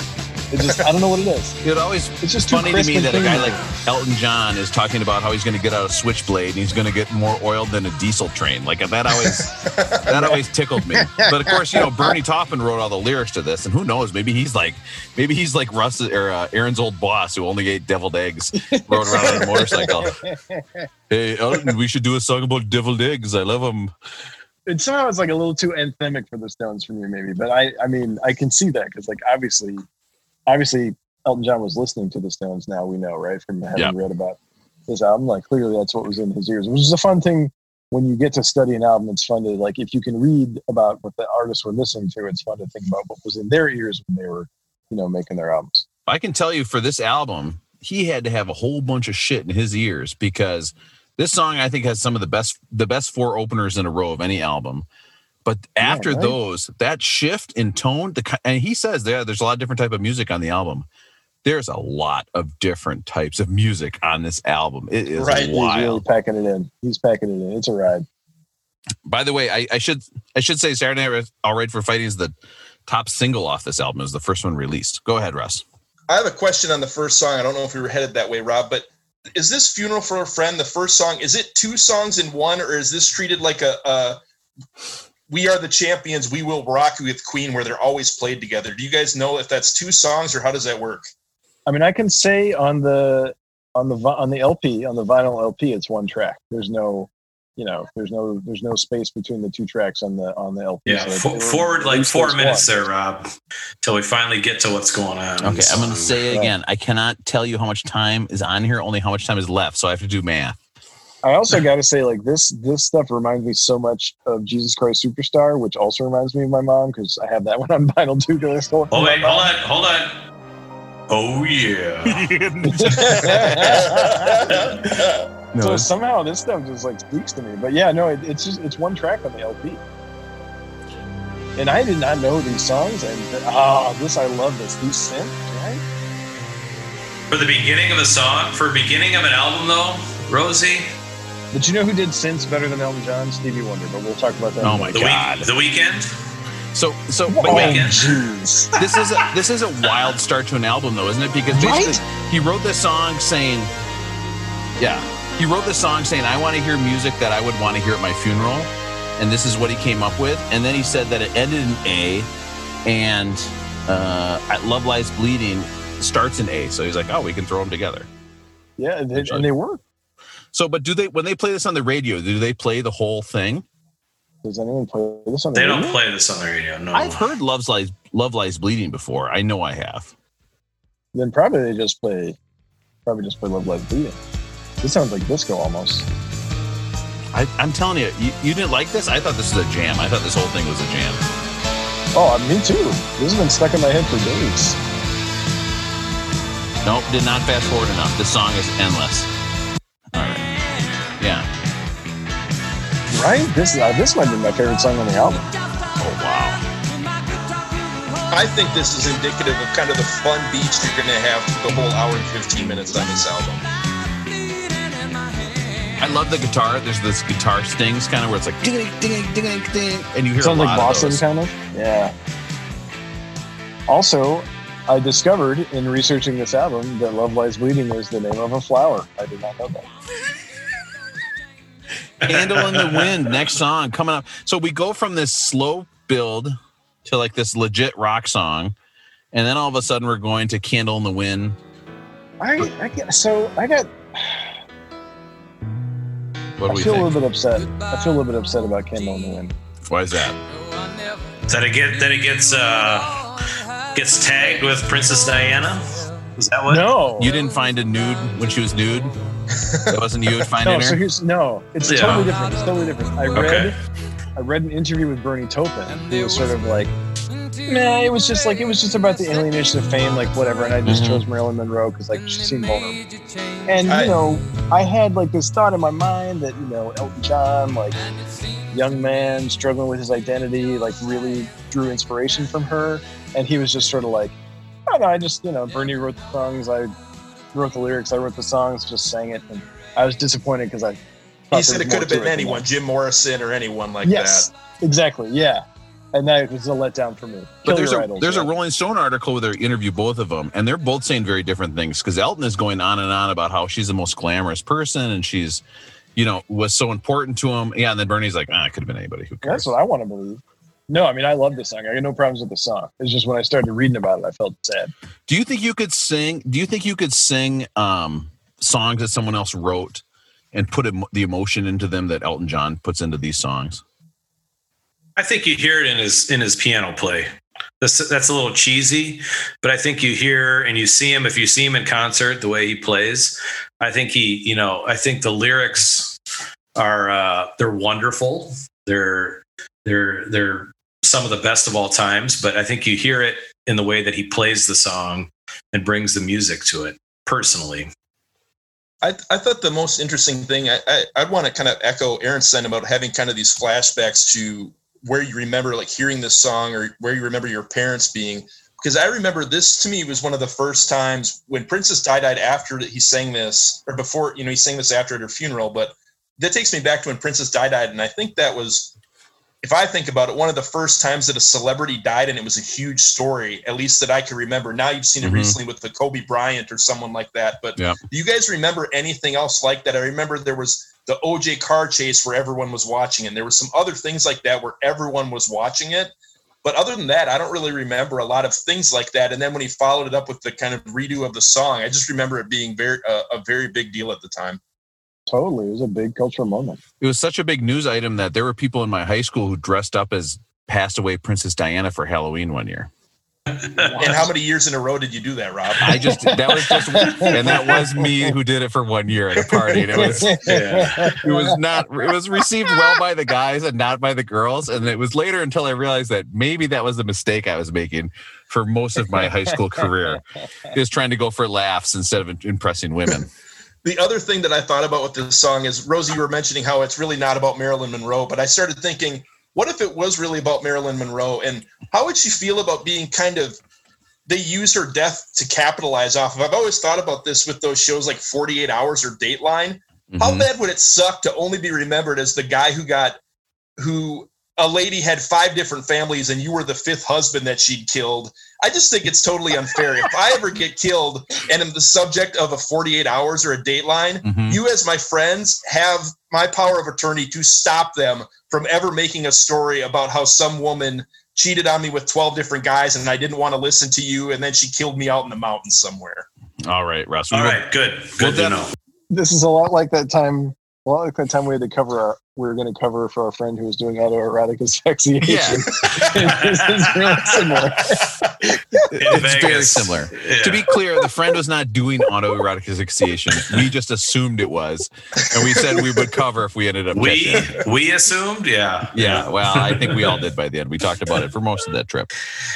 It just I don't know what it is. It always It's just funny to me that a guy like. Elton John is talking about how he's going to get out a switchblade and he's going to get more oil than a diesel train. Like that always that always tickled me. But of course, you know, Bernie Taupin wrote all the lyrics to this, and who knows? Maybe he's like maybe he's like Russ or uh, Aaron's old boss who only ate deviled eggs, rode around on a motorcycle. <laughs> Hey, Elton, we should do a song about deviled eggs. I love them. It somehow it's like a little too anthemic for the Stones for me, maybe. But I, I mean, I can see that because, like, obviously, obviously, Elton John was listening to the Stones. Now we know, right, from having Yeah. read about this album. Like, clearly, that's what was in his ears, which is a fun thing when you get to study an album. It's fun to like if you can read about what the artists were listening to. It's fun to think about what was in their ears when they were, you know, making their albums. I can tell you for this album, he had to have a whole bunch of shit in his ears because this song I think has some of the best the best four openers in a row of any album. But after right. those, that shift in tone, the and he says there there's a lot of different type of music on the album. There's a lot of different types of music on this album. It is Right. He's really packing it in. He's packing it in. It's a ride. By the way, I, I should I should say Saturday Night All Right for Fighting is the top single off this album. Is the first one released. Go ahead, Russ. I have a question on the first song. I don't know if we were headed that way, Rob, but is this "Funeral for a Friend" the first song? Is it two songs in one, or is this treated like a, a "We Are the Champions, We Will Rock You" with Queen, where they're always played together? Do you guys know if that's two songs, or how does that work? I mean, I can say on the on the on the LP on the vinyl LP, it's one track. There's no, you know, there's no there's no space between the two tracks on the on the LP. Yeah, So fo- forward like four minutes one. there, Rob, till we finally get to what's going on. Okay, the I'm going to say it uh, again. I cannot tell you how much time is on here, only how much time is left. So I have to do math. I also got to say, like this this stuff reminds me so much of Jesus Christ Superstar, which also reminds me of my mom because I have that <laughs> one on vinyl too. Because I stole it Oh wait, hold on, hold on. Oh yeah. <laughs> so somehow this stuff just like speaks to me. But yeah, no, it, it's just it's one track on the LP. And I did not know these songs, and ah, this I love this. These synths, right? For the beginning of a song, for beginning of an album though, Rosie, But you know who did synths better than Elton John? Stevie Wonder. But we'll talk about that. Oh my the God. week, the weekend. So, so Oh, but wait, jeez. this is a, this is a wild start to an album, though, isn't it? Because basically, he wrote this song saying, "Yeah, he wrote this song saying I want to hear music that I would want to hear at my funeral," and this is what he came up with. And then he said that it ended in A, and uh, at Love Lies Bleeding starts in A. So he's like, "Oh, we can throw them together." Yeah, and they, and they work. So, but do they when they play this on the radio? Do they play the whole thing? Does anyone play this on the radio? They don't play this on the radio. No. I've heard "Love Lies Love Lies Bleeding" before. I know I have. Then probably they just play, probably just play Love Lies Bleeding. This sounds like disco almost. I, I'm telling you, you, you didn't like this. I thought this was a jam. I thought this whole thing was a jam. Oh, uh, me too. This has been stuck in my head for days. Nope, did not fast forward enough. This song is endless. All right. Yeah. Right? This uh, this might be my favorite song on the album. Oh wow. I think this is indicative of kind of the fun beats you're going to have through the whole hour and 15 minutes on this album. I love the guitar. There's this guitar stings kind of where it's like ding ding ding ding ding, and you hear Sounds like Boston, of kind of. Yeah. Also, I discovered in researching this album that "Love Lies Bleeding" is the name of a flower. I did not know that. Candle in the Wind, next song coming up. So we go from this slow build to like this legit rock song, and then all of a sudden we're going to Candle in the Wind. I, I get, so I got. What do I we feel a little bit upset. I feel a little bit upset about Candle in the Wind. Why is that? That it get that it gets uh gets tagged with Princess Diana. Is that what? No, You didn't find a nude when she was nude. That wasn't you <laughs> finding no. So her. here's no. It's Yeah. totally different. It's totally different. I read. Okay. I read an interview with Bernie Taupin. He was sort of like, nah, it was just like it was just about the alienation of fame, like whatever. And I just Mhm. chose Marilyn Monroe because like she seemed vulnerable. And I- you know, I had like this thought in my mind that you know Elton John, like young man struggling with his identity, like really drew inspiration from her. And he was just sort of like, I know, I just you know, Bernie wrote the songs, I wrote the lyrics, I wrote the songs, just sang it, and I was disappointed because I. He said it could have been anyone. Jim Morrison or anyone like yes, that. exactly. Yeah, and that was a letdown for me. But there's a idols, there's a Rolling Stone article where they interview both of them, and they're both saying very different things. Because Elton is going on and on about how she's the most glamorous person, and she's, you know, was so important to him. Yeah, and then Bernie's like, ah, it could have been anybody. Who cares? That's what I want to believe. No, I mean I love this song. I got no problems with the song. It's just when I started reading about it, I felt sad. Do you think you could sing? Do you think you could sing um, songs that someone else wrote and put emo- the emotion into them that Elton John puts into these songs? I think you hear it in his in his piano play. That's that's a little cheesy, but I think you hear and you see him if you see him in concert the way he plays. I think he, you know, I think the lyrics are uh they're wonderful. They're they're they're some of the best of all times, but I think you hear it in the way that he plays the song and brings the music to it personally. I, I thought the most interesting thing, I, I, I'd want to kind of echo Aaron's sentiment about having kind of these flashbacks to where you remember like hearing this song or where you remember your parents being. Because I remember this to me was one of the first times when Princess Di died after he sang this, or before, you know, he sang this after at her funeral. But that takes me back to when Princess Di died. And I think that was if I think about it, one of the first times that a celebrity died and it was a huge story, at least that I can remember. Now you've seen it Mhm. recently with the Kobe Bryant or someone like that. But Yeah. do you guys remember anything else like that? I remember there was the OJ car chase where everyone was watching. And there were some other things like that where everyone was watching it. But other than that, I don't really remember a lot of things like that. And then when he followed it up with the kind of redo of the song, I just remember it being very uh, a very big deal at the time. Totally. It was a big cultural moment. It was such a big news item that there were people in my high school who dressed up as passed away Princess Diana for Halloween one year. <laughs> And how many years in a row did you do that, Rob? I just that was just <laughs> and that was me who did it for one year at a party. And it was it was not it was received well by the guys and not by the girls. And it was later until I realized that maybe that was the mistake I was making for most of my high school career. Is trying to go for laughs instead of impressing women. The other thing that I thought about with this song is Rosie, you were mentioning how it's really not about Marilyn Monroe, but I started thinking, what if it was really about Marilyn Monroe? And how would she feel about being kind of they use her death to capitalize off of? I've always thought about this with those shows like 48 Hours or Dateline. How Mhm. bad would it suck to only be remembered as the guy who got who a lady had five different families and you were the fifth husband that she'd killed? I just think it's totally unfair. if I ever get killed and am the subject of a 48 hours or a dateline, Mhm. you as my friends have my power of attorney to stop them from ever making a story about how some woman cheated on me with 12 different guys and I didn't want to listen to you and then she killed me out in the mountains somewhere. All right, Russ. All right, we will- right, good. Well, Good to then- know. This is a lot like that time. A lot like that time we had to cover our. We were going to cover for our friend who was doing autoerotic <laughs> asphyxiation. Yeah. <laughs> this is really similar. it's very similar. Yeah. To be clear, the friend was not doing autoerotic asphyxiation. We just assumed it was, and we said we would cover if we ended up. we catching we assumed, yeah, Yeah, well, I think we all did by the end. We talked about it for most of that trip.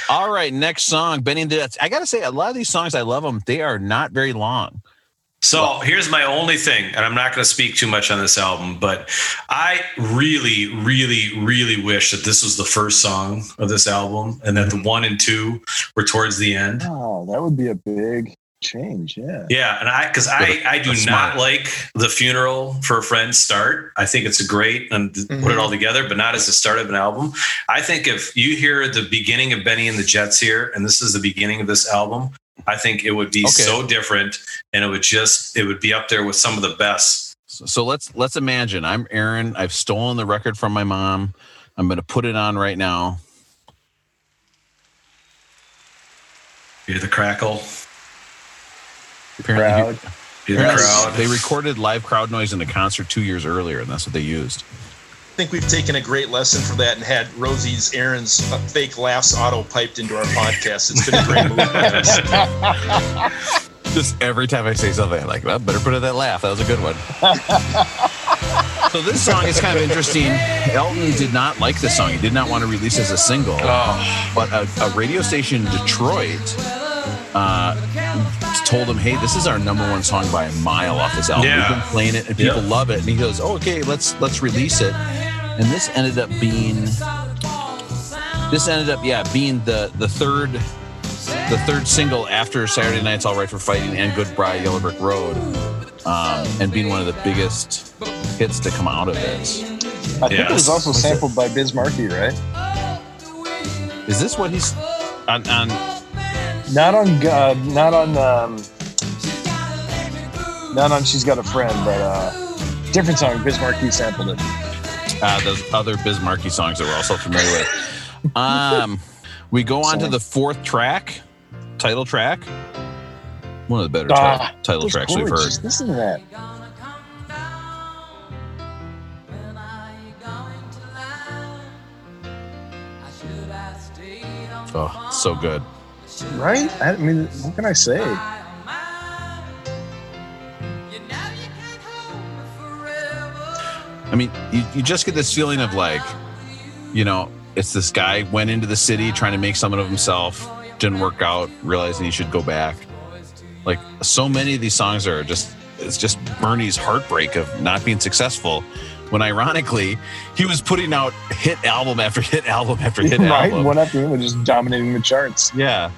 All right, next song, Benny and the Jets. I got to say, a lot of these songs, I love them. They are not very long. So here's my only thing, and I'm not going to speak too much on this album, but I really, really, really wish that this was the first song of this album and that the mm-hmm. one and two were towards the end. Oh, that would be a big change. Yeah. Yeah, and I because I I do That's smart. not like the funeral for a friend start. I think it's a great and put it mm-hmm. all together, but not as the start of an album. I think if you hear the beginning of Benny and the Jets here, and this is the beginning of this album, I think it would be Okay. so different, and it would just it would be up there with some of the best. So, so let's let's imagine I'm Aaron. I've stolen the record from my mom. I'm going to put it on right now. Hear the crackle, Apparently, Crowd. hear the crowd. they recorded live crowd noise in the concert two years earlier, and that's what they used. I think we've taken a great lesson for that and had Rosie's Aaron's uh, fake laughs auto piped into our podcast. It's been a great move. for us. <laughs> Just every time I say something, I'm like, well, better put in that laugh. That was a good one. <laughs> so this song is kind of interesting. Elton did not like this song. He did not want to release as a single. But a, a radio station in Detroit uh, told him, "Hey, this is our number one song by a mile off this album. Yeah. We've been playing it, and people Yeah. love it." And he goes, oh, "Okay, let's let's release it." And this ended up being this ended up, yeah, being the the third the third single after Saturday Night's All Right for Fighting and Goodbye Yellow Brick Road, um, and being one of the biggest hits to come out of this. I think it was also sampled by Biz Markie, right? Is this what he's on? on Not on, uh, not on, um, not on. She's got a friend, but uh, different song. Biz Markie sampled it. Uh, those other Biz Markie songs that we're also familiar with. Um, we go on to the fourth track, title track. One of the better Ah, ti- title tracks we've heard. Just listen to that. Oh, so good. Right? I mean, what can I say? I mean, you, you just get this feeling of like, you know, it's this guy went into the city trying to make something of himself, didn't work out, realizing he should go back. Like so many of these songs are just it's just Bernie's heartbreak of not being successful. When ironically, he was putting out hit album after hit album after hit <laughs> right? album. One after another, just dominating the charts. Yeah.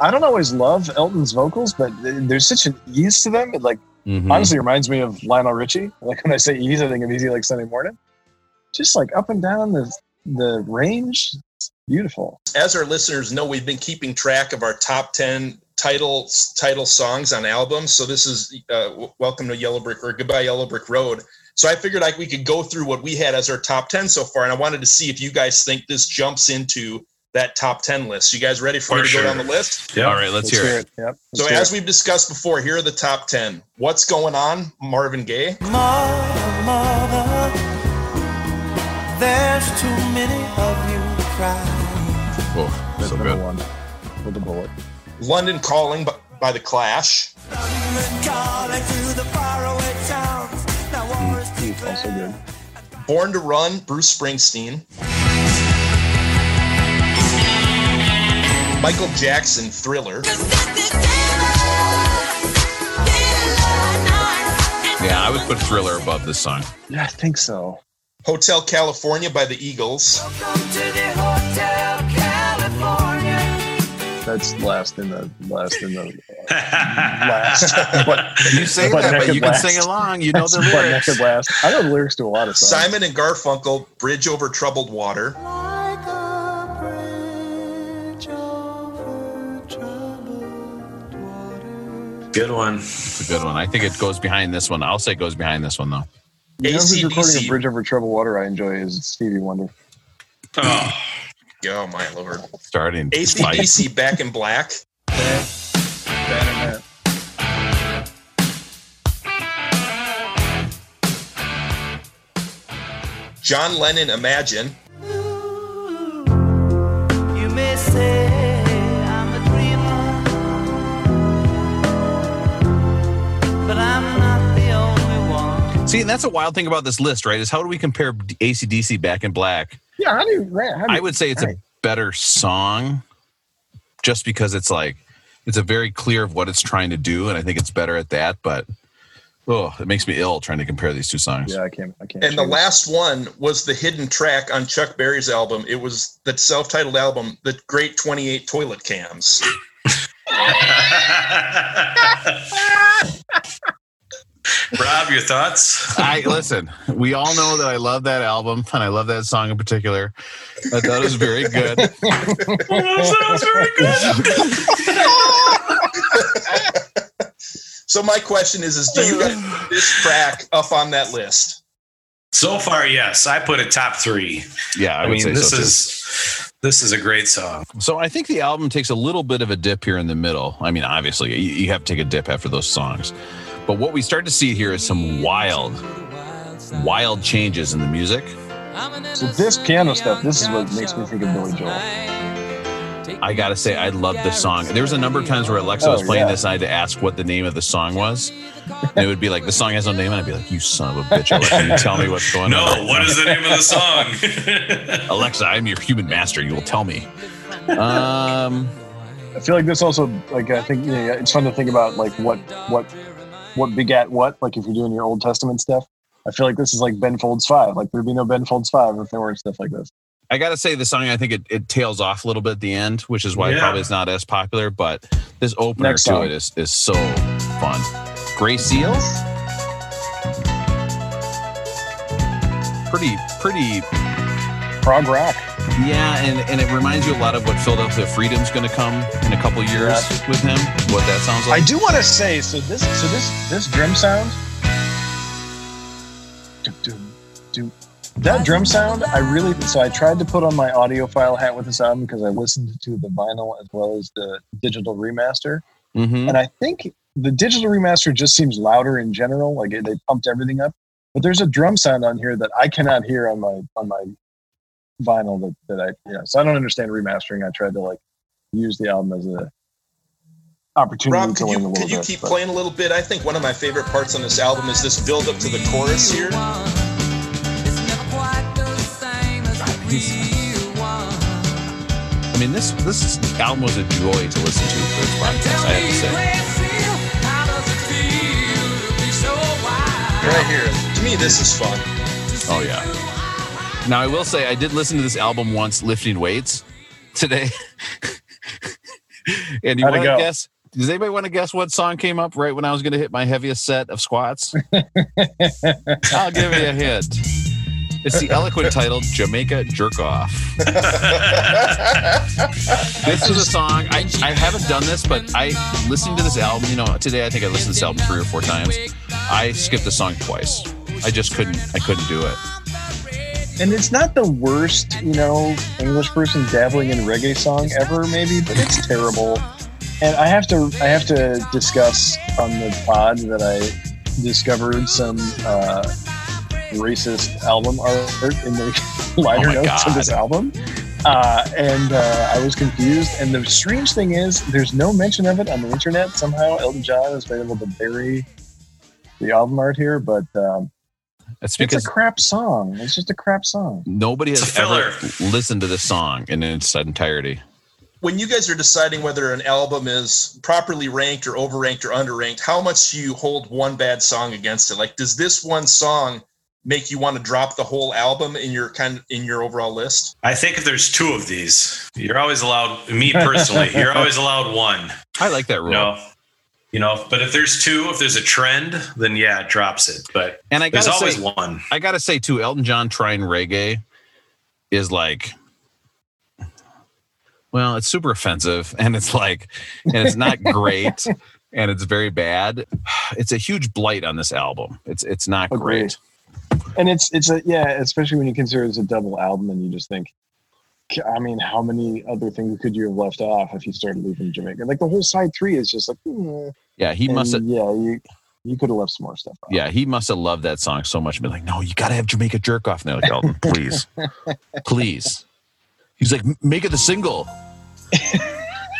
I don't always love Elton's vocals, but there's such an ease to them. It like Mhm. honestly reminds me of Lionel Richie. Like when I say easy, I think of easy like Sunday morning. just like up and down the the range. It's beautiful. As our listeners know, we've been keeping track of our top ten title title songs on albums. So this is uh, Welcome to Yellow Brick or Goodbye Yellow Brick Road. So I figured like we could go through what we had as our top ten so far, and I wanted to see if you guys think this jumps into that top ten list. You guys ready for, For me to sure. go down the list? Yeah. All right, let's, hear it. Yep. So let's hear as it. we've discussed before, here are the top ten. What's going on? Marvin Gaye. Mother, mother, there's too many of you crying. Oh, That's so number good. one with the bullet. London Calling by, by the Clash. Calling through the faraway towns. Now war is It's also good. Born to Run, Bruce Springsteen. Michael Jackson, Thriller. Yeah, I would put Thriller above this song. Yeah, I think so. Hotel California by the Eagles. Welcome to the Hotel California. That's last in the last in the <laughs> last. but, You say but that, but naked you can last. sing along. You know <laughs> the But lyrics. naked last. I know the lyrics to a lot of songs. Simon and Garfunkel, Bridge Over Troubled Water. Good one. It's a good one. I think it goes behind this one. I'll say it goes behind this one though. You know who's recording a AC/DC. bridge over troubled water? I enjoy is Stevie Wonder. Oh, Oh my lord. Starting to fight. ACDC, Back in Black. Bad at John Lennon, Imagine. See, and that's a wild thing about this list, right? Is how do we compare ACDC Back in Black? Yeah, how do you? How do you I would say it's a better song just because it's like it's a very clear of what it's trying to do, and I think it's better at that. But oh, it makes me ill trying to compare these two songs. Yeah, I can't. I can't. And the choose. last one was the hidden track on Chuck Berry's album. It was the self titled album, The Great 28 Toilet Cams. <laughs> <laughs> <laughs> Rob, your thoughts? I listen. We all know that I love that album, and I love that song in particular. I thought it was very good. <laughs> sounds very good. <laughs> So my question is, is do you guys this track up on that list? So far, yes. I put it top three. Yeah, I, I, mean, this so too. is this is a great song. So I think the album takes a little bit of a dip here in the middle. I mean, obviously, you, you have to take a dip after those songs. But what we start to see here is some wild, wild changes in the music. So this piano stuff, this is what makes me think of Billy Joel. I gotta say, I love this song. There was a number of times where Alexa was Oh, playing yeah. this, and I had to ask what the name of the song was. And it would be like, the song has no name, and I'd be like, you son of a bitch, Alexa, you tell me what's going on? No, on. what is the name of the song? <laughs> <laughs> Alexa, I'm your human master. You will tell me. Um, I feel like this also, like, I think you know, it's fun to think about, like, what, what, what begat what. Like, if you're doing your Old Testament stuff, I feel like this is like Ben Folds Five. Like, there'd be no Ben Folds Five if there weren't stuff like this. I gotta say, the song I think it, it tails off a little bit at the end, which is why Yeah. probably it's not as popular. But this opener Next to song. it is is so fun. Gray Seals? pretty pretty Prog rock. Yeah, and and it reminds you a lot of what Philadelphia Freedom's going to come in a couple years Yeah. with him. What that sounds like. I do want to say, so this, so this, this drum sound, Dum, dum, dum. that drum sound, I really. So I tried to put on my audiophile hat with this album because I listened to the vinyl as well as the digital remaster, hmm and I think the digital remaster just seems louder in general. Like they pumped everything up, but there's a drum sound on here that I cannot hear on my on my vinyl that that I yeah. So I don't understand remastering. I tried to like use the album as a opportunity Rob, to could learn a you little could you bit. keep but- playing a little bit? I think one of my favorite parts on this album is this build up to the chorus here. I mean, this this album was a joy to listen to for this podcast. I have to say. Right here. To me, this is fun. Oh yeah. Now I will say I did listen to this album once, lifting weights today. <laughs> and you want to guess? Does anybody want to guess what song came up right when I was going to hit my heaviest set of squats? <laughs> I'll give you a hint. It's the eloquent title Jamaica Jerk Off. This is a song I, I haven't done this, but I listening to this album. You know, today I think I listened to this album three or four times. I skipped the song twice. I just couldn't. I couldn't do it. And it's not the worst, you know, English person dabbling in reggae song ever, maybe, but it's terrible. And I have to, I have to discuss on the pod that I discovered some uh, racist album art in the <laughs> liner Oh notes of this album. Uh, and uh, I was confused. And the strange thing is, there's no mention of it on the internet. Somehow, Elton John has been able to bury the album art here, but um, That's it's because a crap song. It's just a crap song. nobody has ever listened to this song in its entirety. when you guys are deciding whether an album is properly ranked or overranked or underranked, how much do you hold one bad song against it? Like, does this one song make you want to drop the whole album in your kind in your overall list? I think if there's two of these, you're always allowed. Me personally, you're always allowed one. I like that rule. You know, you know. But if there's two, if there's a trend, then yeah, it drops it. But And I there's gotta always say, one. I gotta say too, Elton John trying reggae is like, well, it's super offensive, and it's like, and it's not great, <laughs> and it's very bad. It's a huge blight on this album. It's it's not Agree. great. and it's it's a yeah especially when you consider it's a double album and you just think "K- i mean how many other things could you have left off if you started leaving jamaica like the whole side three is just like hmm. Yeah, he And must have. yeah you you could have left some more stuff off. Yeah, he must have loved that song so much. Been like, no, you got to have Jamaica jerk off. Like, Elton, please, please. He's like, make it the single.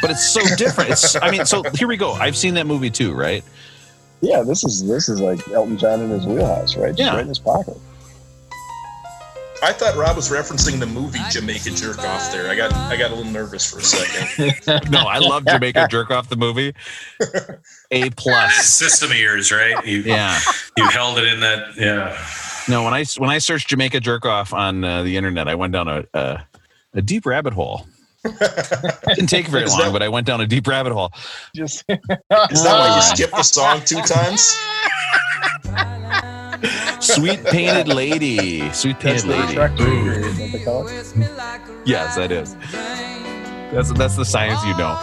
but it's so different. It's. I mean, so here we go. I've seen that movie too, right? yeah this is this is like elton john in his wheelhouse right just Yeah. right in his pocket I thought Rob was referencing the movie Jamaica Jerk Off there. I got I got a little nervous for a second. <laughs> No, I love Jamaica jerk off the movie. A plus. System of yours, right? You, Yeah. you held it in that. Yeah. No, when I when I searched Jamaica jerk off on uh, the internet, I went down a a, a deep rabbit hole. <laughs> Didn't take very Is long, that- but I went down a deep rabbit hole. just Is that why Uh, you skipped the song two times? <laughs> Sweet painted lady, sweet painted lady. retractor period, what they call it. Yes, that is. That's that's the science you know.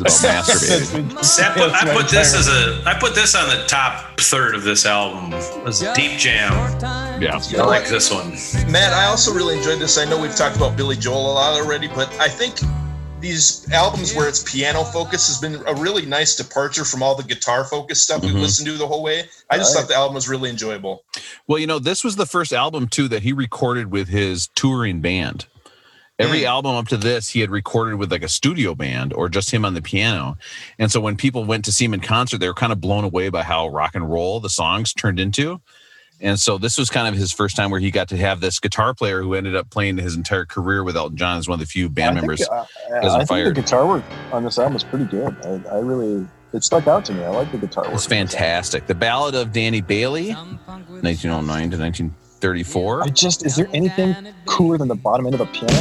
It's about <laughs> masturbating. See, I put, I put this as a. I put this on the top third of this album. As a deep jam. Yeah. I like this one. Matt, I also really enjoyed this. I know we've talked about Billy Joel a lot already, but I think these albums where it's piano focused has been a really nice departure from all the guitar focused stuff we've Mhm. listened to the whole way. I just Right. thought the album was really enjoyable. Well, you know, this was the first album too that he recorded with his touring band. Every Mm. album up to this, he had recorded with like a studio band or just him on the piano. And so when people went to see him in concert, they were kind of blown away by how rock and roll the songs turned into. And so this was kind of his first time where he got to have this guitar player who ended up playing his entire career with Elton John as one of the few band I think, members. uh, I think fired. the guitar work on this album is pretty good. I, I really, it stuck out to me. I like the guitar work. It's fantastic. The Ballad of Danny Bailey, 1909 to 1934. I just, is there anything cooler than the bottom end of a piano?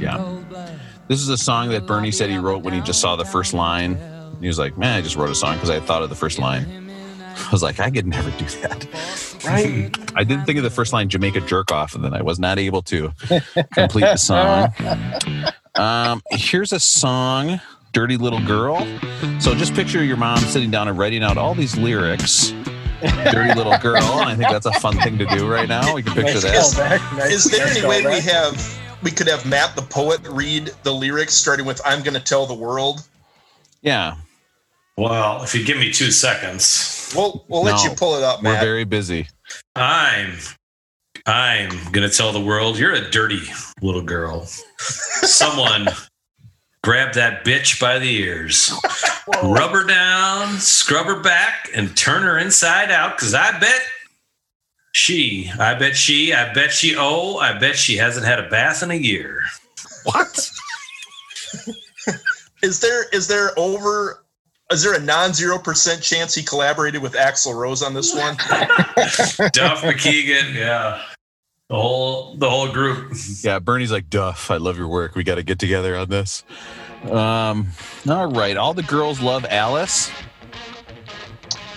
Yeah. This is a song that Bernie said he wrote when he just saw the first line. He was like, man, I just wrote a song because I thought of the first line. I was like, I could never do that. Right? I didn't think of the first line, Jamaica jerk off, and then I was not able to complete the song. Um, here's a song, Dirty Little Girl. So just picture your mom sitting down and writing out all these lyrics. Dirty Little Girl. And I think that's a fun thing to do right now. We can picture Nice that. Nice- Is there any way we have we could have Matt the poet read the lyrics starting with I'm gonna tell the world? Yeah. Well, if you give me two seconds, We'll we'll let you pull it up, man. We're very busy. I'm. I'm gonna tell the world you're a dirty little girl. Someone <laughs> grab that bitch by the ears, rub her down, scrub her back, and turn her inside out. Cause I bet she, I bet she, I bet she, oh, I bet she hasn't had a bath in a year. What? <laughs> Is there is there over is there a non-zero percent chance he collaborated with Axl Rose on this one? <laughs> Duff McKagan, yeah. The whole the whole group. Yeah, Bernie's like, Duff, I love your work. We got to get together on this. Um, all right. All the girls love Alice.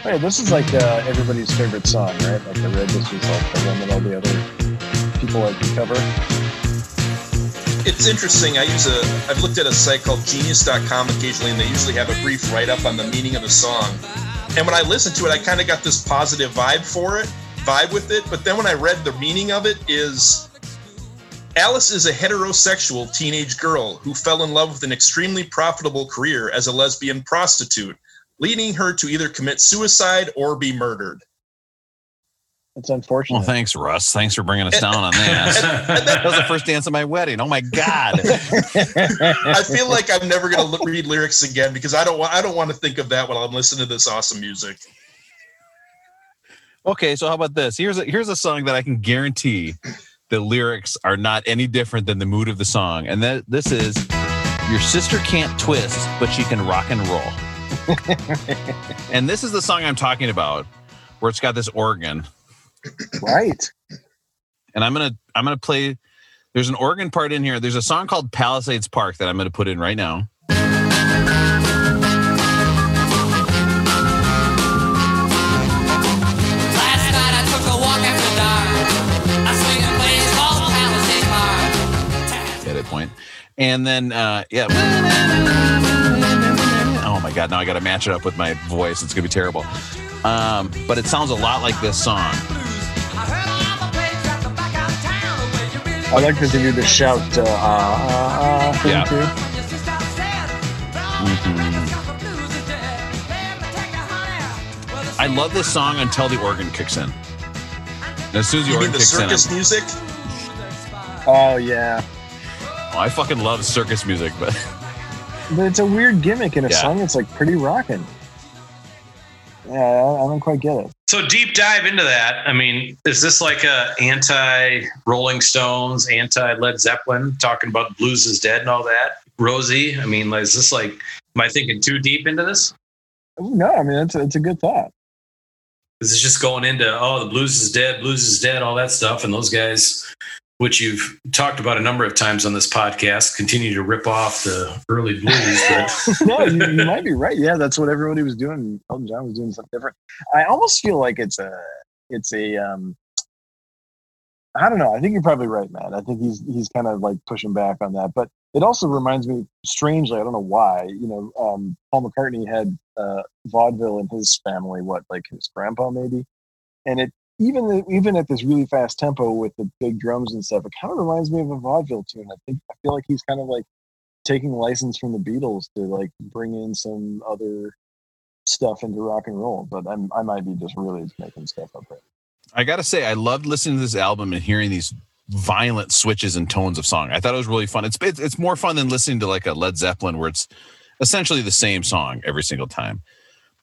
Hey, this is like uh, everybody's favorite song, right? Like I read this was like the one that all the other people like to cover. It's interesting. I use a. I've looked at a site called Genius.com occasionally, and they usually have a brief write up on the meaning of the song. And when I listened to it, I kind of got this positive vibe for it, vibe with it. But then when I read the meaning of it, is Alice is a heterosexual teenage girl who fell in love with an extremely profitable career as a lesbian prostitute, leading her to either commit suicide or be murdered. It's unfortunate. Well, thanks, Russ. Thanks for bringing us <laughs> down on that. <laughs> that was the first dance of my wedding. Oh my god! <laughs> I feel like I'm never going to read lyrics again because I don't want. I don't want to think of that while I'm listening to this awesome music. Okay, so how about this? Here's a here's a song that I can guarantee the lyrics are not any different than the mood of the song, and that this is "Your sister can't twist, but she can rock and roll." and this is the song I'm talking about, where it's got this organ. Right. and I'm gonna I'm gonna play. There's an organ part in here. There's a song called Palisades Park that I'm gonna put in right now. Last night I took a walk after dark. I swing a place called Palisade Park. Edit point. And then uh yeah. Oh my god, now I gotta match it up with my voice. It's gonna be terrible. Um, but it sounds a lot like this song. I like to do the shout. Uh, uh, uh, thing Yeah. too. I love this song until the organ kicks in. And as soon as the You mean organ the kicks in, circus I'm- music? Oh yeah, oh, I fucking love circus music, but but it's a weird gimmick in a Yeah. song. It's like pretty rocking. Yeah, I, don't quite get it. So deep dive into that. I mean, is this like a anti Rolling Stones, anti Led Zeppelin, talking about blues is dead and all that? Rosie, I mean, is this like, am I thinking too deep into this? No, I mean it's a, it's a good thought. This is just going into oh the blues is dead, blues is dead, all that stuff, and those guys, which you've talked about a number of times on this podcast, continue to rip off the early blues. But <laughs> no, you, you might be right. Yeah, that's what everybody was doing. Elton John was doing something different. I almost feel like it's a it's a um I don't know. I think you're probably right, man. I think he's he's kind of like pushing back on that. But it also reminds me strangely, I don't know why, you know, um Paul McCartney had uh vaudeville in his family, what, like his grandpa maybe? And it even even at this really fast tempo with the big drums and stuff, it kind of reminds me of a vaudeville tune. I think I feel like he's kind of like taking license from the Beatles to like bring in some other stuff into rock and roll. But I'm I might be just really making stuff up right. I gotta say, I loved listening to this album and hearing these violent switches and tones of song. I thought it was really fun. It's it's, it's more fun than listening to like a Led Zeppelin where it's essentially the same song every single time.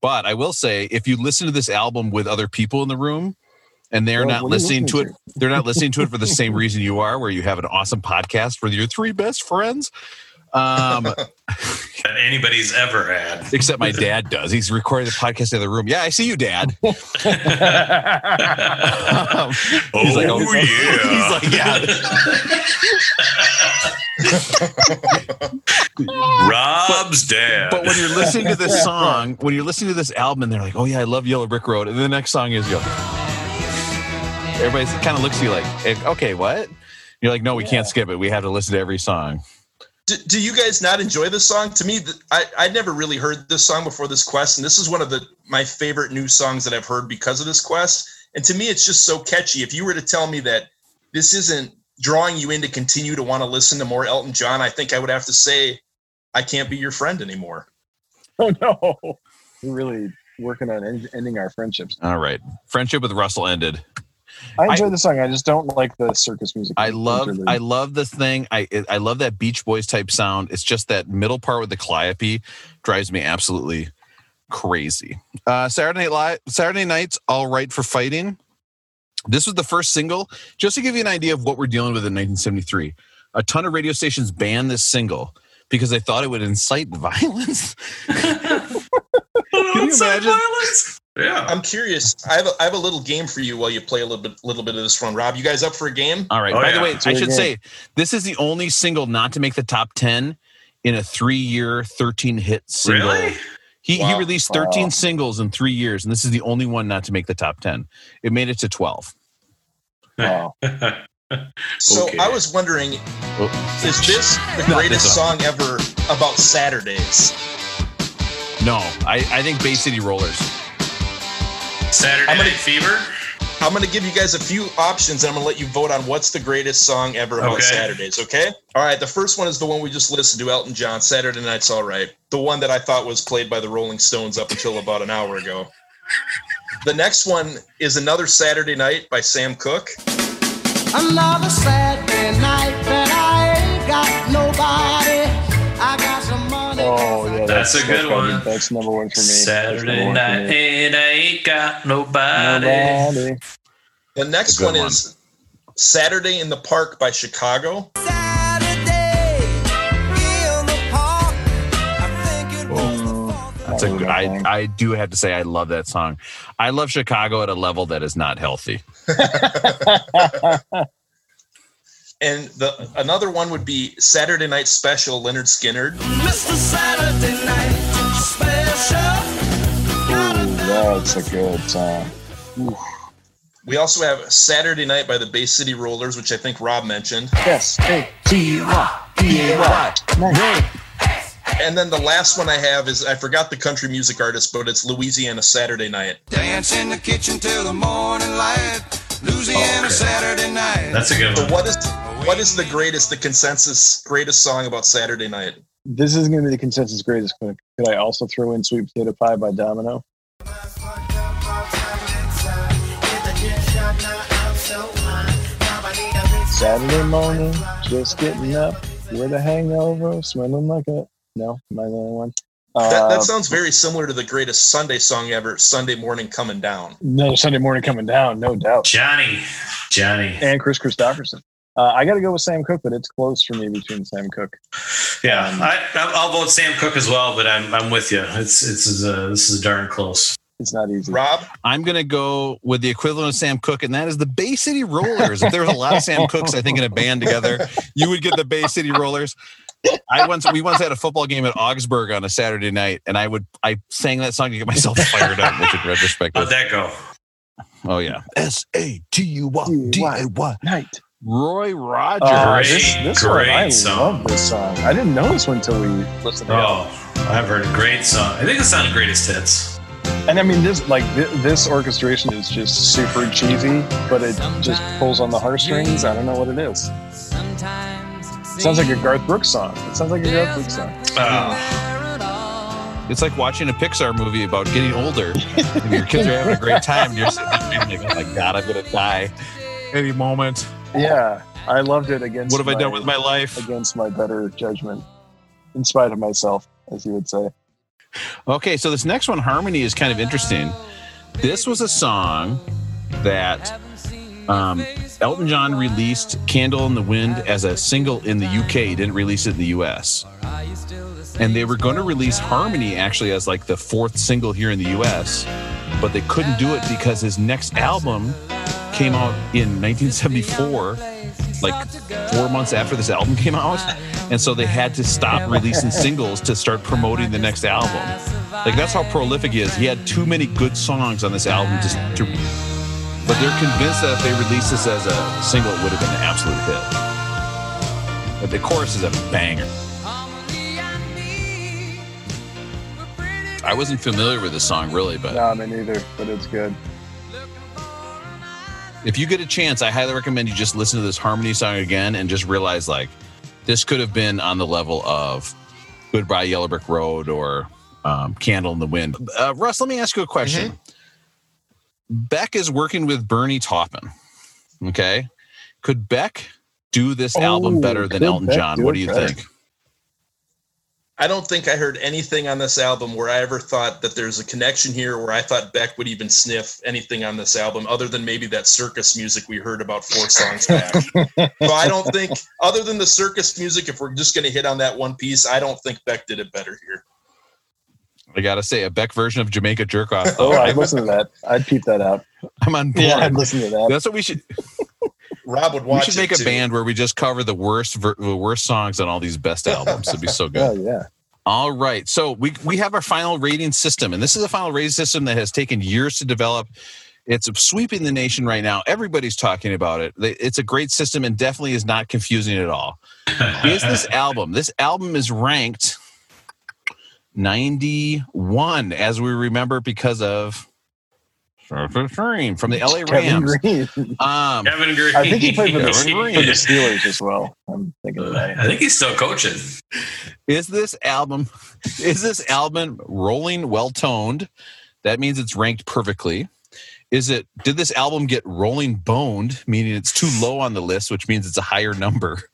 But I will say, if you listen to this album with other people in the room and they're Well, not what listening to it, listening they're not <laughs> listening to it for the same reason you are, where you have an awesome podcast with your three best friends. Um, <laughs> that anybody's ever had. except my dad does. He's recording the podcast in the room. Yeah, I see you, Dad. <laughs> Um, he's like, Oh, yeah. He's like, yeah. Rob's dad. But when you're listening to this song, when you're listening to this album, and they're like, "Oh yeah, I love Yellow Brick Road," and the next song is "Yo." Everybody kind of looks at you like, eh, "Okay, what?" You're like, "No, we can't skip it. We have to listen to every song." do, do you guys not enjoy this song? To me, I I'd never really heard this song before this quest, and this is one of the my favorite new songs that I've heard because of this quest. And to me, it's just so catchy. If you were to tell me that this isn't drawing you in to continue to want to listen to more Elton John, I think I would have to say I can't be your friend anymore. <laughs> Oh no, we're really working on end- ending our friendships. All right, friendship with Russell ended. I enjoy the song. I just don't like the circus music. I love, interlude. I love this thing. I I love that Beach Boys type sound. It's just that middle part with the calliope drives me absolutely crazy. Uh, Saturday Night Live, Saturday Night's All Right for Fighting. This was the first single. Just to give you an idea of what we're dealing with in 1973, a ton of radio stations banned this single because they thought it would incite <laughs> violence. <laughs> Can you imagine? Yeah. I'm curious. I have a, I have a little game for you while you play a little bit little bit of this one. Rob, you guys up for a game? All right. Oh, By the way, I should good. say this is the only single not to make the top 10 in a three year, 13 hit single. Really? He, he released 13 Wow. singles in three years, and this is the only one not to make the top 10. It made it to 12. Wow. So Okay. I was wondering, Oh, is this the greatest this song ever about Saturdays? No, I, I think Bay City Rollers. Saturday I'm gonna- Night Fever. I'm going to give you guys a few options and I'm going to let you vote on what's the greatest song ever about Okay. Saturdays, okay? All right, the first one is the one we just listened to, Elton John, Saturday Night's All Right. The one that I thought was played by the Rolling Stones up until about an hour ago. The next one is Another Saturday Night by Sam Cooke. Another Saturday night that I ain't got Oh That's a good probably- one. That's number one for me. Saturday one night, me. and I ain't got nobody. Nobody. The next one, one. is Saturday in the Park by Chicago. Saturday in the park. Oh, I think it was the That's a good, that I do have to say I love that song. I love Chicago at a level that is not healthy. <laughs> And the another one would be Saturday Night Special, Lynyrd Skynyrd. Mr. Saturday Night Special. Ooh, that's a good song. We also have Saturday Night by the Bay City Rollers, which I think Rob mentioned. Yes. Hey, T Y P A Y. Nice. And then the last one I have is I forgot the country music artist, but it's Louisiana Saturday Night. Dance in the kitchen till the morning light. Louisiana Saturday night. That's a good So one. what is what is the greatest, the consensus greatest song about Saturday Night? This is going to be the consensus greatest. Could could I also throw in Sweet Potato Pie by Domino? Saturday morning, just getting up with a hangover, smelling like a. No, am I the only one? That, Uh, that sounds very similar to the greatest Sunday song ever, Sunday Morning Coming Down. no, Sunday morning coming down, no doubt. Johnny. Johnny. And Kris Kristofferson. Uh, I got to go with Sam Cooke, but it's close for me between Sam Cooke. Yeah, I, I'll vote Sam Cooke as well, but I'm I'm with you. It's it's uh, this is darn close. It's not easy. Rob, I'm going to go with the equivalent of Sam Cooke, and that is the Bay City Rollers. if there was a lot of Sam Cookes, I think, in a band together, you would get the Bay City Rollers. I once we once had a football game at Augsburg on a Saturday night, and I would I sang that song to get myself fired up, which in retrospect, How'd that go? oh yeah, S A T U Y D A Y, Night. Roy Rogers. Oh, great, this, this great one, I song. love this song. I didn't know this one until we listened to it. Oh, I've heard a great song. I think it's on the greatest hits. And I mean, this like th- this orchestration is just super cheesy, but it just pulls on the heartstrings. I don't know what it is. It Sounds like a Garth Brooks song. It sounds like a Garth Brooks song. Oh, It's like watching a Pixar movie about getting older. <laughs> and your kids are having a great time. And you're sitting there like, oh my God, I'm going to die any moment. Yeah, I loved it against. What have I done with my life? Against my better judgment, in spite of myself, as you would say. Okay, so this next one, Harmony, is kind of interesting. This was a song that um, Elton John released Candle in the Wind as a single in the UK, He didn't release it in the US. And they were going to release Harmony actually as like the fourth single here in the US, but they couldn't do it because his next album came out in 1974, like four months after this album came out. And so they had to stop releasing singles to start promoting the next album. Like that's how prolific he is. He had too many good songs on this album just to but they're convinced that if they released this as a single, it would have been an absolute hit. But the chorus is a banger. I wasn't familiar with the song really, but No, me neither, but it's good. If you get a chance, I highly recommend you just listen to this harmony song again and just realize like this could have been on the level of Goodbye Yellow Brick Road or um, Candle in the Wind. Uh, Russ, let me ask you a question. Beck is working with Bernie Taupin. Okay. Could Beck do this album Oh, better than Elton Beck John? What do you better? think? I don't think I heard anything on this album where I ever thought that there's a connection here where I thought Beck would even sniff anything on this album other than maybe that circus music we heard about four <laughs> songs back. so I don't think, other than the circus music, if we're just going to hit on that one piece, I don't think Beck did it better here. I gotta say, a Beck version of Jamaica Jerk Off. Oh. I'd <laughs> listen to that. I'd peep that out. I'm on board. Yeah, I'd listen to that. That's what we should. Rob would We watch should make it a too. band where we just cover the worst, ver- the worst songs on all these best albums. It'd be so <laughs> good. Oh yeah. All right. So we we have our final rating system, and this is a final rating system that has taken years to develop. It's sweeping the nation right now. Everybody's talking about it. It's a great system and definitely is not confusing at all. Is this <laughs> album? This album is ranked 91, as we remember, because of from the LA Kevin Rams. Greene. Um, Kevin Greene. I think he played for the, <laughs> for the Steelers as well. I'm thinking of that. I think he's still coaching. is this album is this album rolling well toned that means it's ranked perfectly is it did this album get rolling boned meaning it's too low on the list which means it's a higher number <laughs>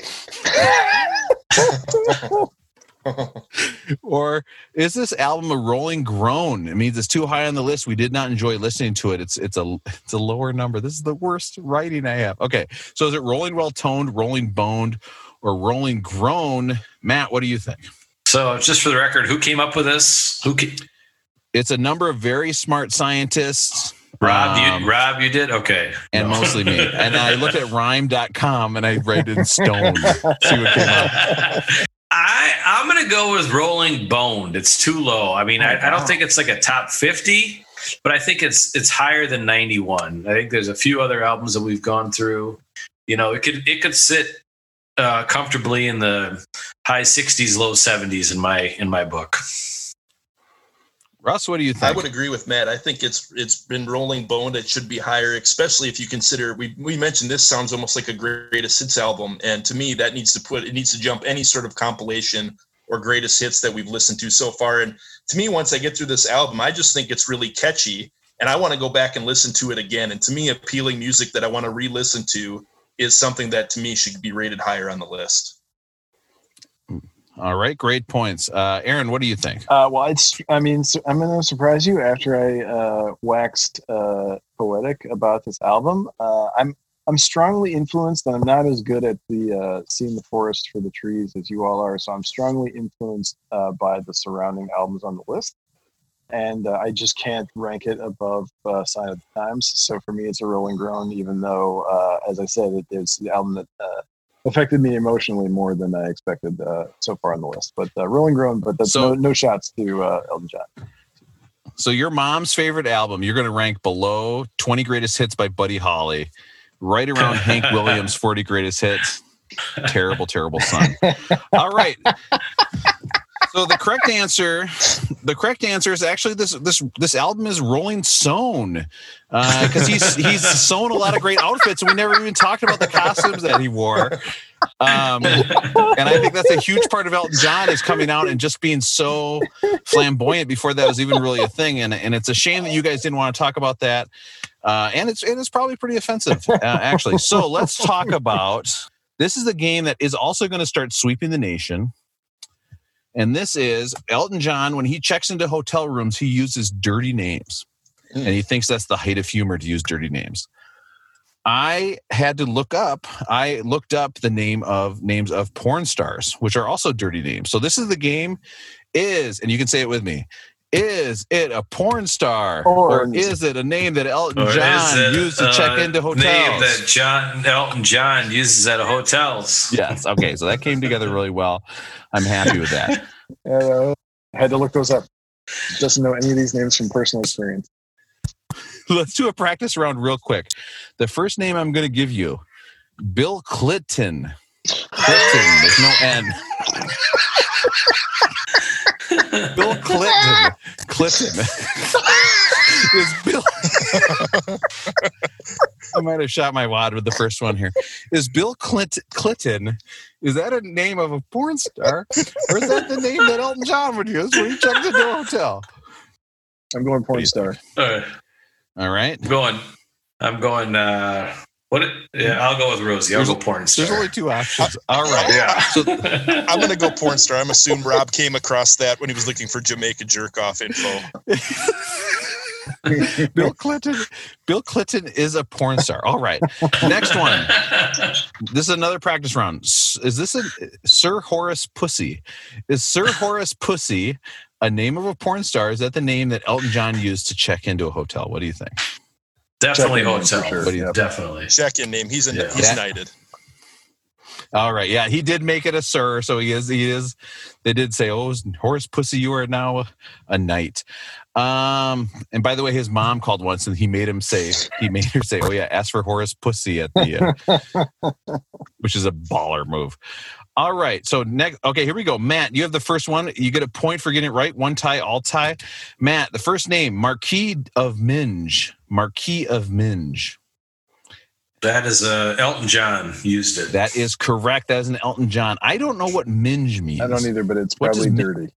<laughs> <laughs> or is this album a rolling groan? It means it's too high on the list. We did not enjoy listening to it. It's it's a it's a lower number. This is the worst writing i have. Okay so is it rolling well toned rolling boned or rolling groan? Matt what do you think? So, just for the record, who came up with this? Who? It's a number of very smart scientists. Rob, um, you Rob, you did? Okay. and mostly me. And i looked at <laughs> rhyme.com and i read in stone. See what came up <laughs> I I'm gonna go with Rolling Boned. It's too low. I mean, I, I don't think it's like a top fifty, but I think it's it's higher than ninety one. I think there's a few other albums that we've gone through. You know, it could it could sit uh, comfortably in the high sixties, low seventies in my in my book. Russ what do you think? I would agree with Matt. I think it's it's been rolling boned. It should be higher, especially if you consider we we mentioned this sounds almost like a greatest hits album, and to me that needs to put it needs to jump any sort of compilation or greatest hits that we've listened to so far. And to me, once I get through this album, I just think it's really catchy, and I want to go back and listen to it again. And to me, appealing music that I want to re-listen to is something that to me should be rated higher on the list. All right great points uh aaron what do you think Uh, well, it's. I mean, I'm going to surprise you after I uh, waxed uh, poetic about this album. Uh, I'm I'm strongly influenced, and I'm not as good at the uh, seeing the forest for the trees as you all are. So I'm strongly influenced uh, by the surrounding albums on the list, and I just can't rank it above uh, Sign of the Times. So for me, it's a rolling groan, even though, uh, as I said, it, it's the album that. Affected me emotionally more than I expected uh, so far on the list, but uh, Rolling Groan. But that's So- no, no shots to uh, Elton John. so your mom's favorite album you're going to rank below 20 greatest hits by buddy holly right around hank williams <laughs> 40 greatest hits terrible terrible son <laughs> all right so the correct answer the correct answer is actually this this this album is rolling sewn because he's he's sewn a lot of great outfits and we never even talked about the costumes that he wore. Um, and i think that's a huge part of elton john is coming out and just being so flamboyant before that was even really a thing. And, and it's a shame that you guys didn't want to talk about that uh, and it's it is probably pretty offensive uh, actually. So let's talk about this is the game that is also going to start sweeping the nation and this is Elton John. When he checks into hotel rooms, he uses dirty names. And he thinks that's the height of humor to use dirty names. I had to look up, I looked up the name of names of porn stars, which are also dirty names. So this is the game is, and you can say it with me. Is it a porn star, or Porn. is it a name that Elton Or John it, used to check into hotels? Name that John Elton John uses at hotels. yes. Okay. So that came together really well. I'm happy with that. <laughs> Uh, I had to look those up. Doesn't know any of these names from personal experience. Let's do a practice round real quick. The first name I'm going to give you, Bill Clinton. Clinton. There's no N. <laughs> Bill Clinton. Clinton. <laughs> is Bill. I might have shot my wad with the first one here. Is Bill Clint Clinton? Is that a name of a porn star, or is that the name that Elton John would use when he checked into a hotel? I'm going porn star. Uh, All right. I'm going. I'm going. Uh, what? Yeah, mm-hmm. I'll go with Rosie. I'll go porn star. There's only two options. <laughs> All right. Yeah. <laughs> So <laughs> I'm gonna go porn star. I'm assuming Rob came across that when he was looking for Jamaica jerk off info. Bill Clinton. Bill Clinton is a porn star. All right. Next one. This is another practice round. Is this a Sir Horace Pussy? Is Sir Horace Pussy a name of a porn star? Is that the name that Elton John used to check into a hotel? What do you think? Definitely Check in hotel. for sure. What do Definitely. Check in name. He's a Yeah. he's Yeah. knighted. All right. Yeah, he did make it a sir, so he is. He is. They did say, "Oh, Horace Pussy, you are now a, a knight." Um, and by the way, his mom called once, and he made him say, he made her say, "Oh yeah, ask for Horace Pussy at the," uh, <laughs> which is a baller move. All right, so next, okay, here we go. Matt, you have the first one. You get a point for getting it right. One tie, all tie. Matt, the first name, Marquis of Minge. Marquis of Minge. That is uh, Elton John used it. That is correct. That is an Elton John. I don't know what minge means. I don't either, but it's What probably mi- dirty.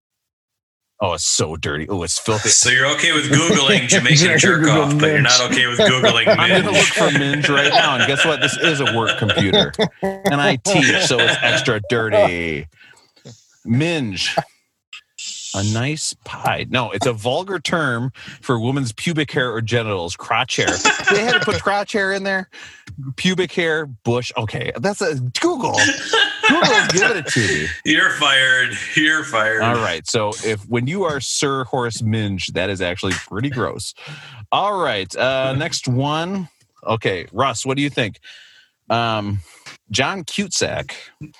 Oh, it's so dirty. Oh, it's filthy. So you're okay with googling <laughs> Jamaican jerk off, but you're not okay with googling Minge. I'm going to look for minge right now. And guess what? This is a work computer. And I teach, so it's extra dirty. Minge. A nice pie. No, it's a vulgar term for women's pubic hair or genitals, crotch hair. They had to put crotch hair in there. Pubic hair, bush. Okay, that's a Google. Google, give it to me. You're fired. You're fired. All right. So if when you are Sir Horace Minge, that is actually pretty gross. All right. Uh, next one. Okay, Russ, what do you think? Um, John Cutesack. <laughs>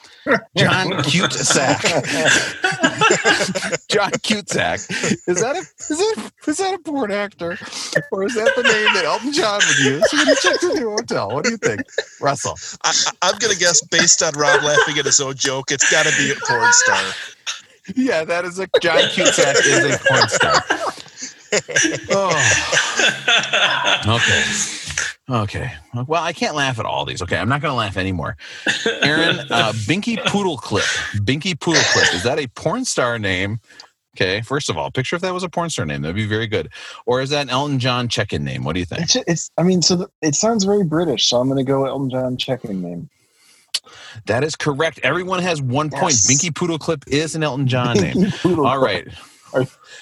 John Cutesack. <laughs> John Cutesack. Is that a is that is that a porn actor, or is that the name that Elton John would use when he checked into a hotel? What do you think, Russell? I, I- I'm gonna guess based on Rob laughing at his own joke, it's got to be a porn star. Yeah, that is a John Cutesack is a porn star. <laughs> Oh. Okay. Okay. Well, I can't laugh at all these. Okay, I'm not going to laugh anymore. Aaron, <laughs> uh, Binky Poodle Clip. Binky Poodle Clip. Is that a porn star name? Okay. First of all, picture if that was a porn star name. That'd be very good. Or is that an Elton John check-in name? What do you think? It's, it's. I mean, so the, it sounds very British, so I'm going to go Elton John checking name. That is correct. Everyone has one point. Binky Poodle Clip is an Elton John name. Poodle All Clip.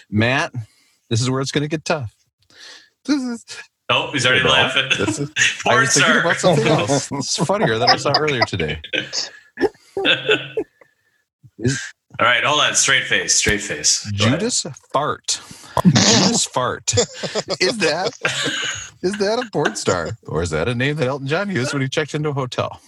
Matt, this is where it's going to get tough. This is Oh, he's already No, laughing. this is- <laughs> I was thinking about something <laughs> else. It's funnier than I saw earlier today. <laughs> All right, hold on. Straight face. Straight face. Go ahead. Judas Fart. Judas Fart. Is that is that a porn star? Or is that a name that Elton John used when he checked into a hotel?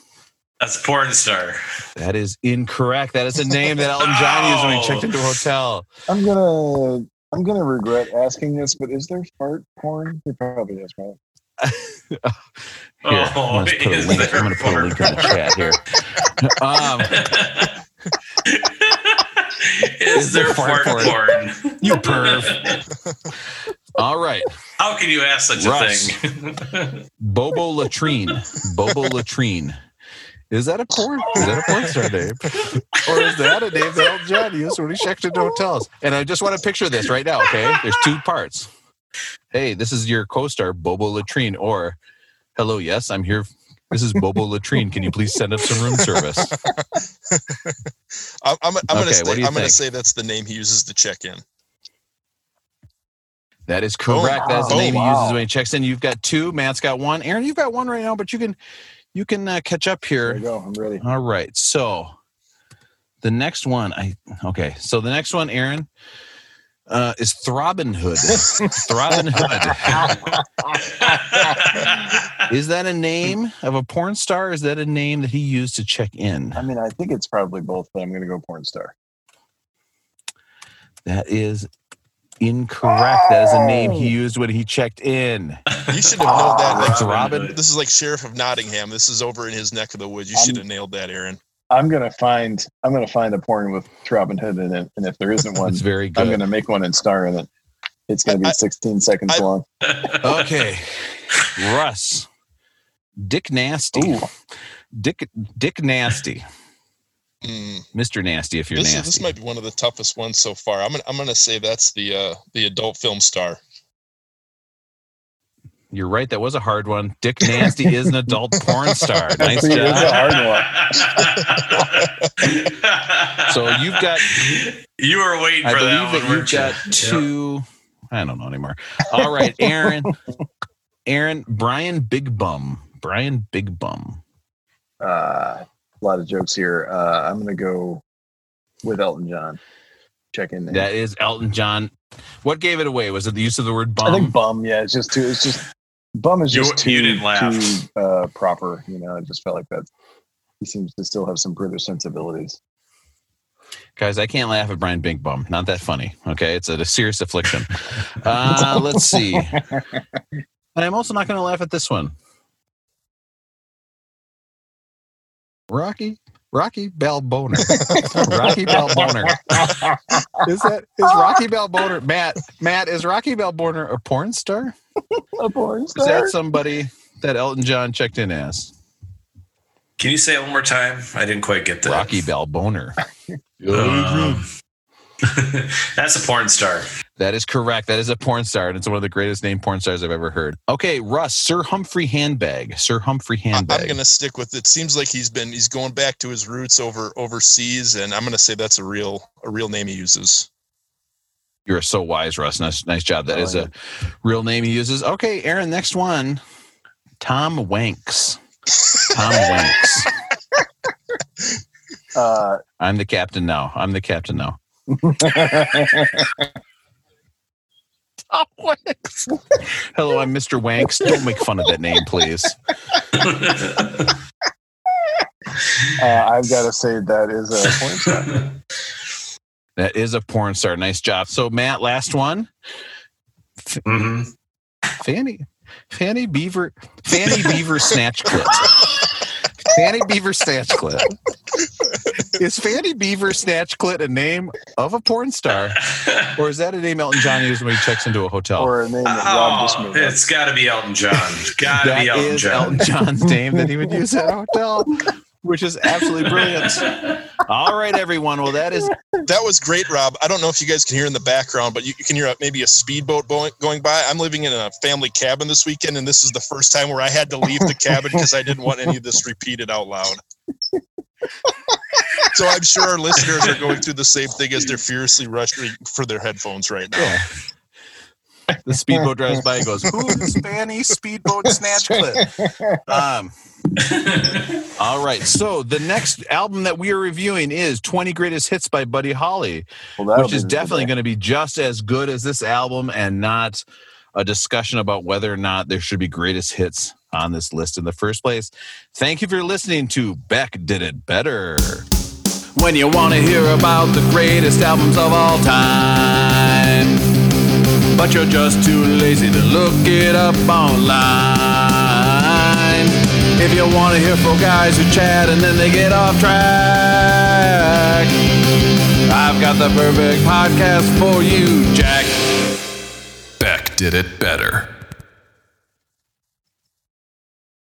That's porn star. That is incorrect. That is a name that Elton John used when he checked into a hotel. I'm gonna. I'm gonna regret asking this, but is there fart porn? There probably is, right? <laughs> Here, Oh, I'm gonna put a is link. there I'm gonna put a link in the chat here. <laughs> Um, is there fart fart porn? you perv. All right. How can you ask such Russ. a thing? <laughs> Bobo Latrine. Bobo Latrine. Is that a porn? Is that a porn star name? <laughs> Or is that a name that Elton John used when he checked into hotels? And I just want to picture this right now, okay? There's two parts. Hey, this is your co-star, Bobo Latrine. Or, hello, yes, I'm here. This is Bobo Latrine. Can you please send up some room service? I'm, I'm, I'm Okay, gonna say, what do you I'm gonna say that's the name he uses to check in. That is oh, correct. That is the name he Oh, wow. uses when he checks in. You've got two. Matt's got one. Aaron, you've got one right now, but you can you can uh, catch up There here. you go. I'm ready. All right. So the next one, I okay. So the next one, Aaron, uh, is Throbbing Hood. <laughs> Throbbing Hood. <laughs> Is that a name of a porn star? Is that a name that he used to check in? I mean, I think it's probably both, but I'm gonna go porn star. That is incorrect. That is a name he used when he checked in. You should have known that. Like, It's Robin. this is like Sheriff of Nottingham. This is over in his neck of the woods. You I'm- should have nailed that, Aaron. I'm gonna find. I'm gonna find a porn with Robin Hood in it, and if there isn't <laughs> one, It's very I'm gonna make one and star in it. It's gonna be I- 16 seconds I- long. <laughs> Okay. Russ. Dick Nasty. Ooh. Dick Dick Nasty. Mm, Mr. Nasty if you're this, is, nasty. this might be one of the toughest ones so far. I'm gonna, I'm gonna say that's the uh, the adult film star. You're right. That was a hard one. Dick Nasty is an adult porn star. <laughs> Nice See, it's a job. hard one. <laughs> So you've got, you were waiting I for believe that, that you've weren't you? got two. I don't know anymore. All right, Aaron. Aaron, Brian Big Bum. Brian Big Bum. Uh, a lot of jokes here. Uh, I'm gonna go with Elton John. Check in. That is Elton John. What gave it away? Was it the use of the word bum? I think bum? bum. Yeah, it's just too. It's just bum is You- just too you didn't laugh. too uh, proper. You know, I just felt like that. He seems to still have some British sensibilities. Guys, I can't laugh at Brian Bink Bum. Not that funny. Okay. It's a, a serious affliction. Uh, let's see. <laughs> And I'm also not going to laugh at this one. Rocky, Rocky Balboner. Rocky Balboner. Is that is Rocky Balboner? Matt, Matt, is Rocky Balboner a porn star? A porn star. Is that somebody that Elton John checked in as? Can you say it one more time? I didn't quite get that. Rocky Balboner. Um, <laughs> that's a porn star. That is correct. That is a porn star, and it's one of the greatest named porn stars I've ever heard. Okay, Russ, Sir Humphrey Handbag. Sir Humphrey I- Handbag. I'm gonna stick with it. Seems like he's been he's going back to his roots over overseas, and I'm gonna say that's a real a real name he uses. You're so wise, Russ. Nice, nice job. That is a real name he uses. Okay, Aaron, next one. Tom Wanks. Tom <laughs> Wanks. Uh, I'm the captain now. I'm the captain now. Tom Wanks. <laughs> Hello, I'm Mr. Wanks. Don't make fun of that name, please. <laughs> uh, I've got to say that is a porn star. That is a porn star. Nice job. So, Matt, last one. hmm Fanny, Fanny Beaver, Fanny Beaver Snatch Clip. Fanny Beaver Snatch Clip. <laughs> Is Fanny Beaver Snatch Clit a name of a porn star, <laughs> or is that a name Elton John uses when he checks into a hotel? Or a name that oh, Rob just Oh, made it's got to be Elton John. Got <laughs> to be Elton is John. Elton John's name that he would use at a hotel, which is absolutely brilliant. All right, everyone. Well, that is That was great, Rob. I don't know if you guys can hear in the background, but you, you can hear a, maybe a speedboat going, going by. I'm living in a family cabin this weekend, and this is the first time where I had to leave the cabin because I didn't want any of this repeated out loud. So I'm sure our listeners are going through the same thing as they're furiously rushing for their headphones right now. yeah. The speedboat drives by and goes, "Who is Fanny Speedboat <laughs> Snatch Clip?" Um, all right. So the next album that we are reviewing is 20 Greatest Hits by Buddy Holly, Well, which is definitely going to be just as good as this album and not a discussion about whether or not there should be greatest hits on this list in the first place. Thank you for listening to Beck Did It Better. When you want to hear about the greatest albums of all time, but you're just too lazy to look it up online. If you want to hear four guys who chat and then they get off track, I've got the perfect podcast for you, Jack. Beck did it better.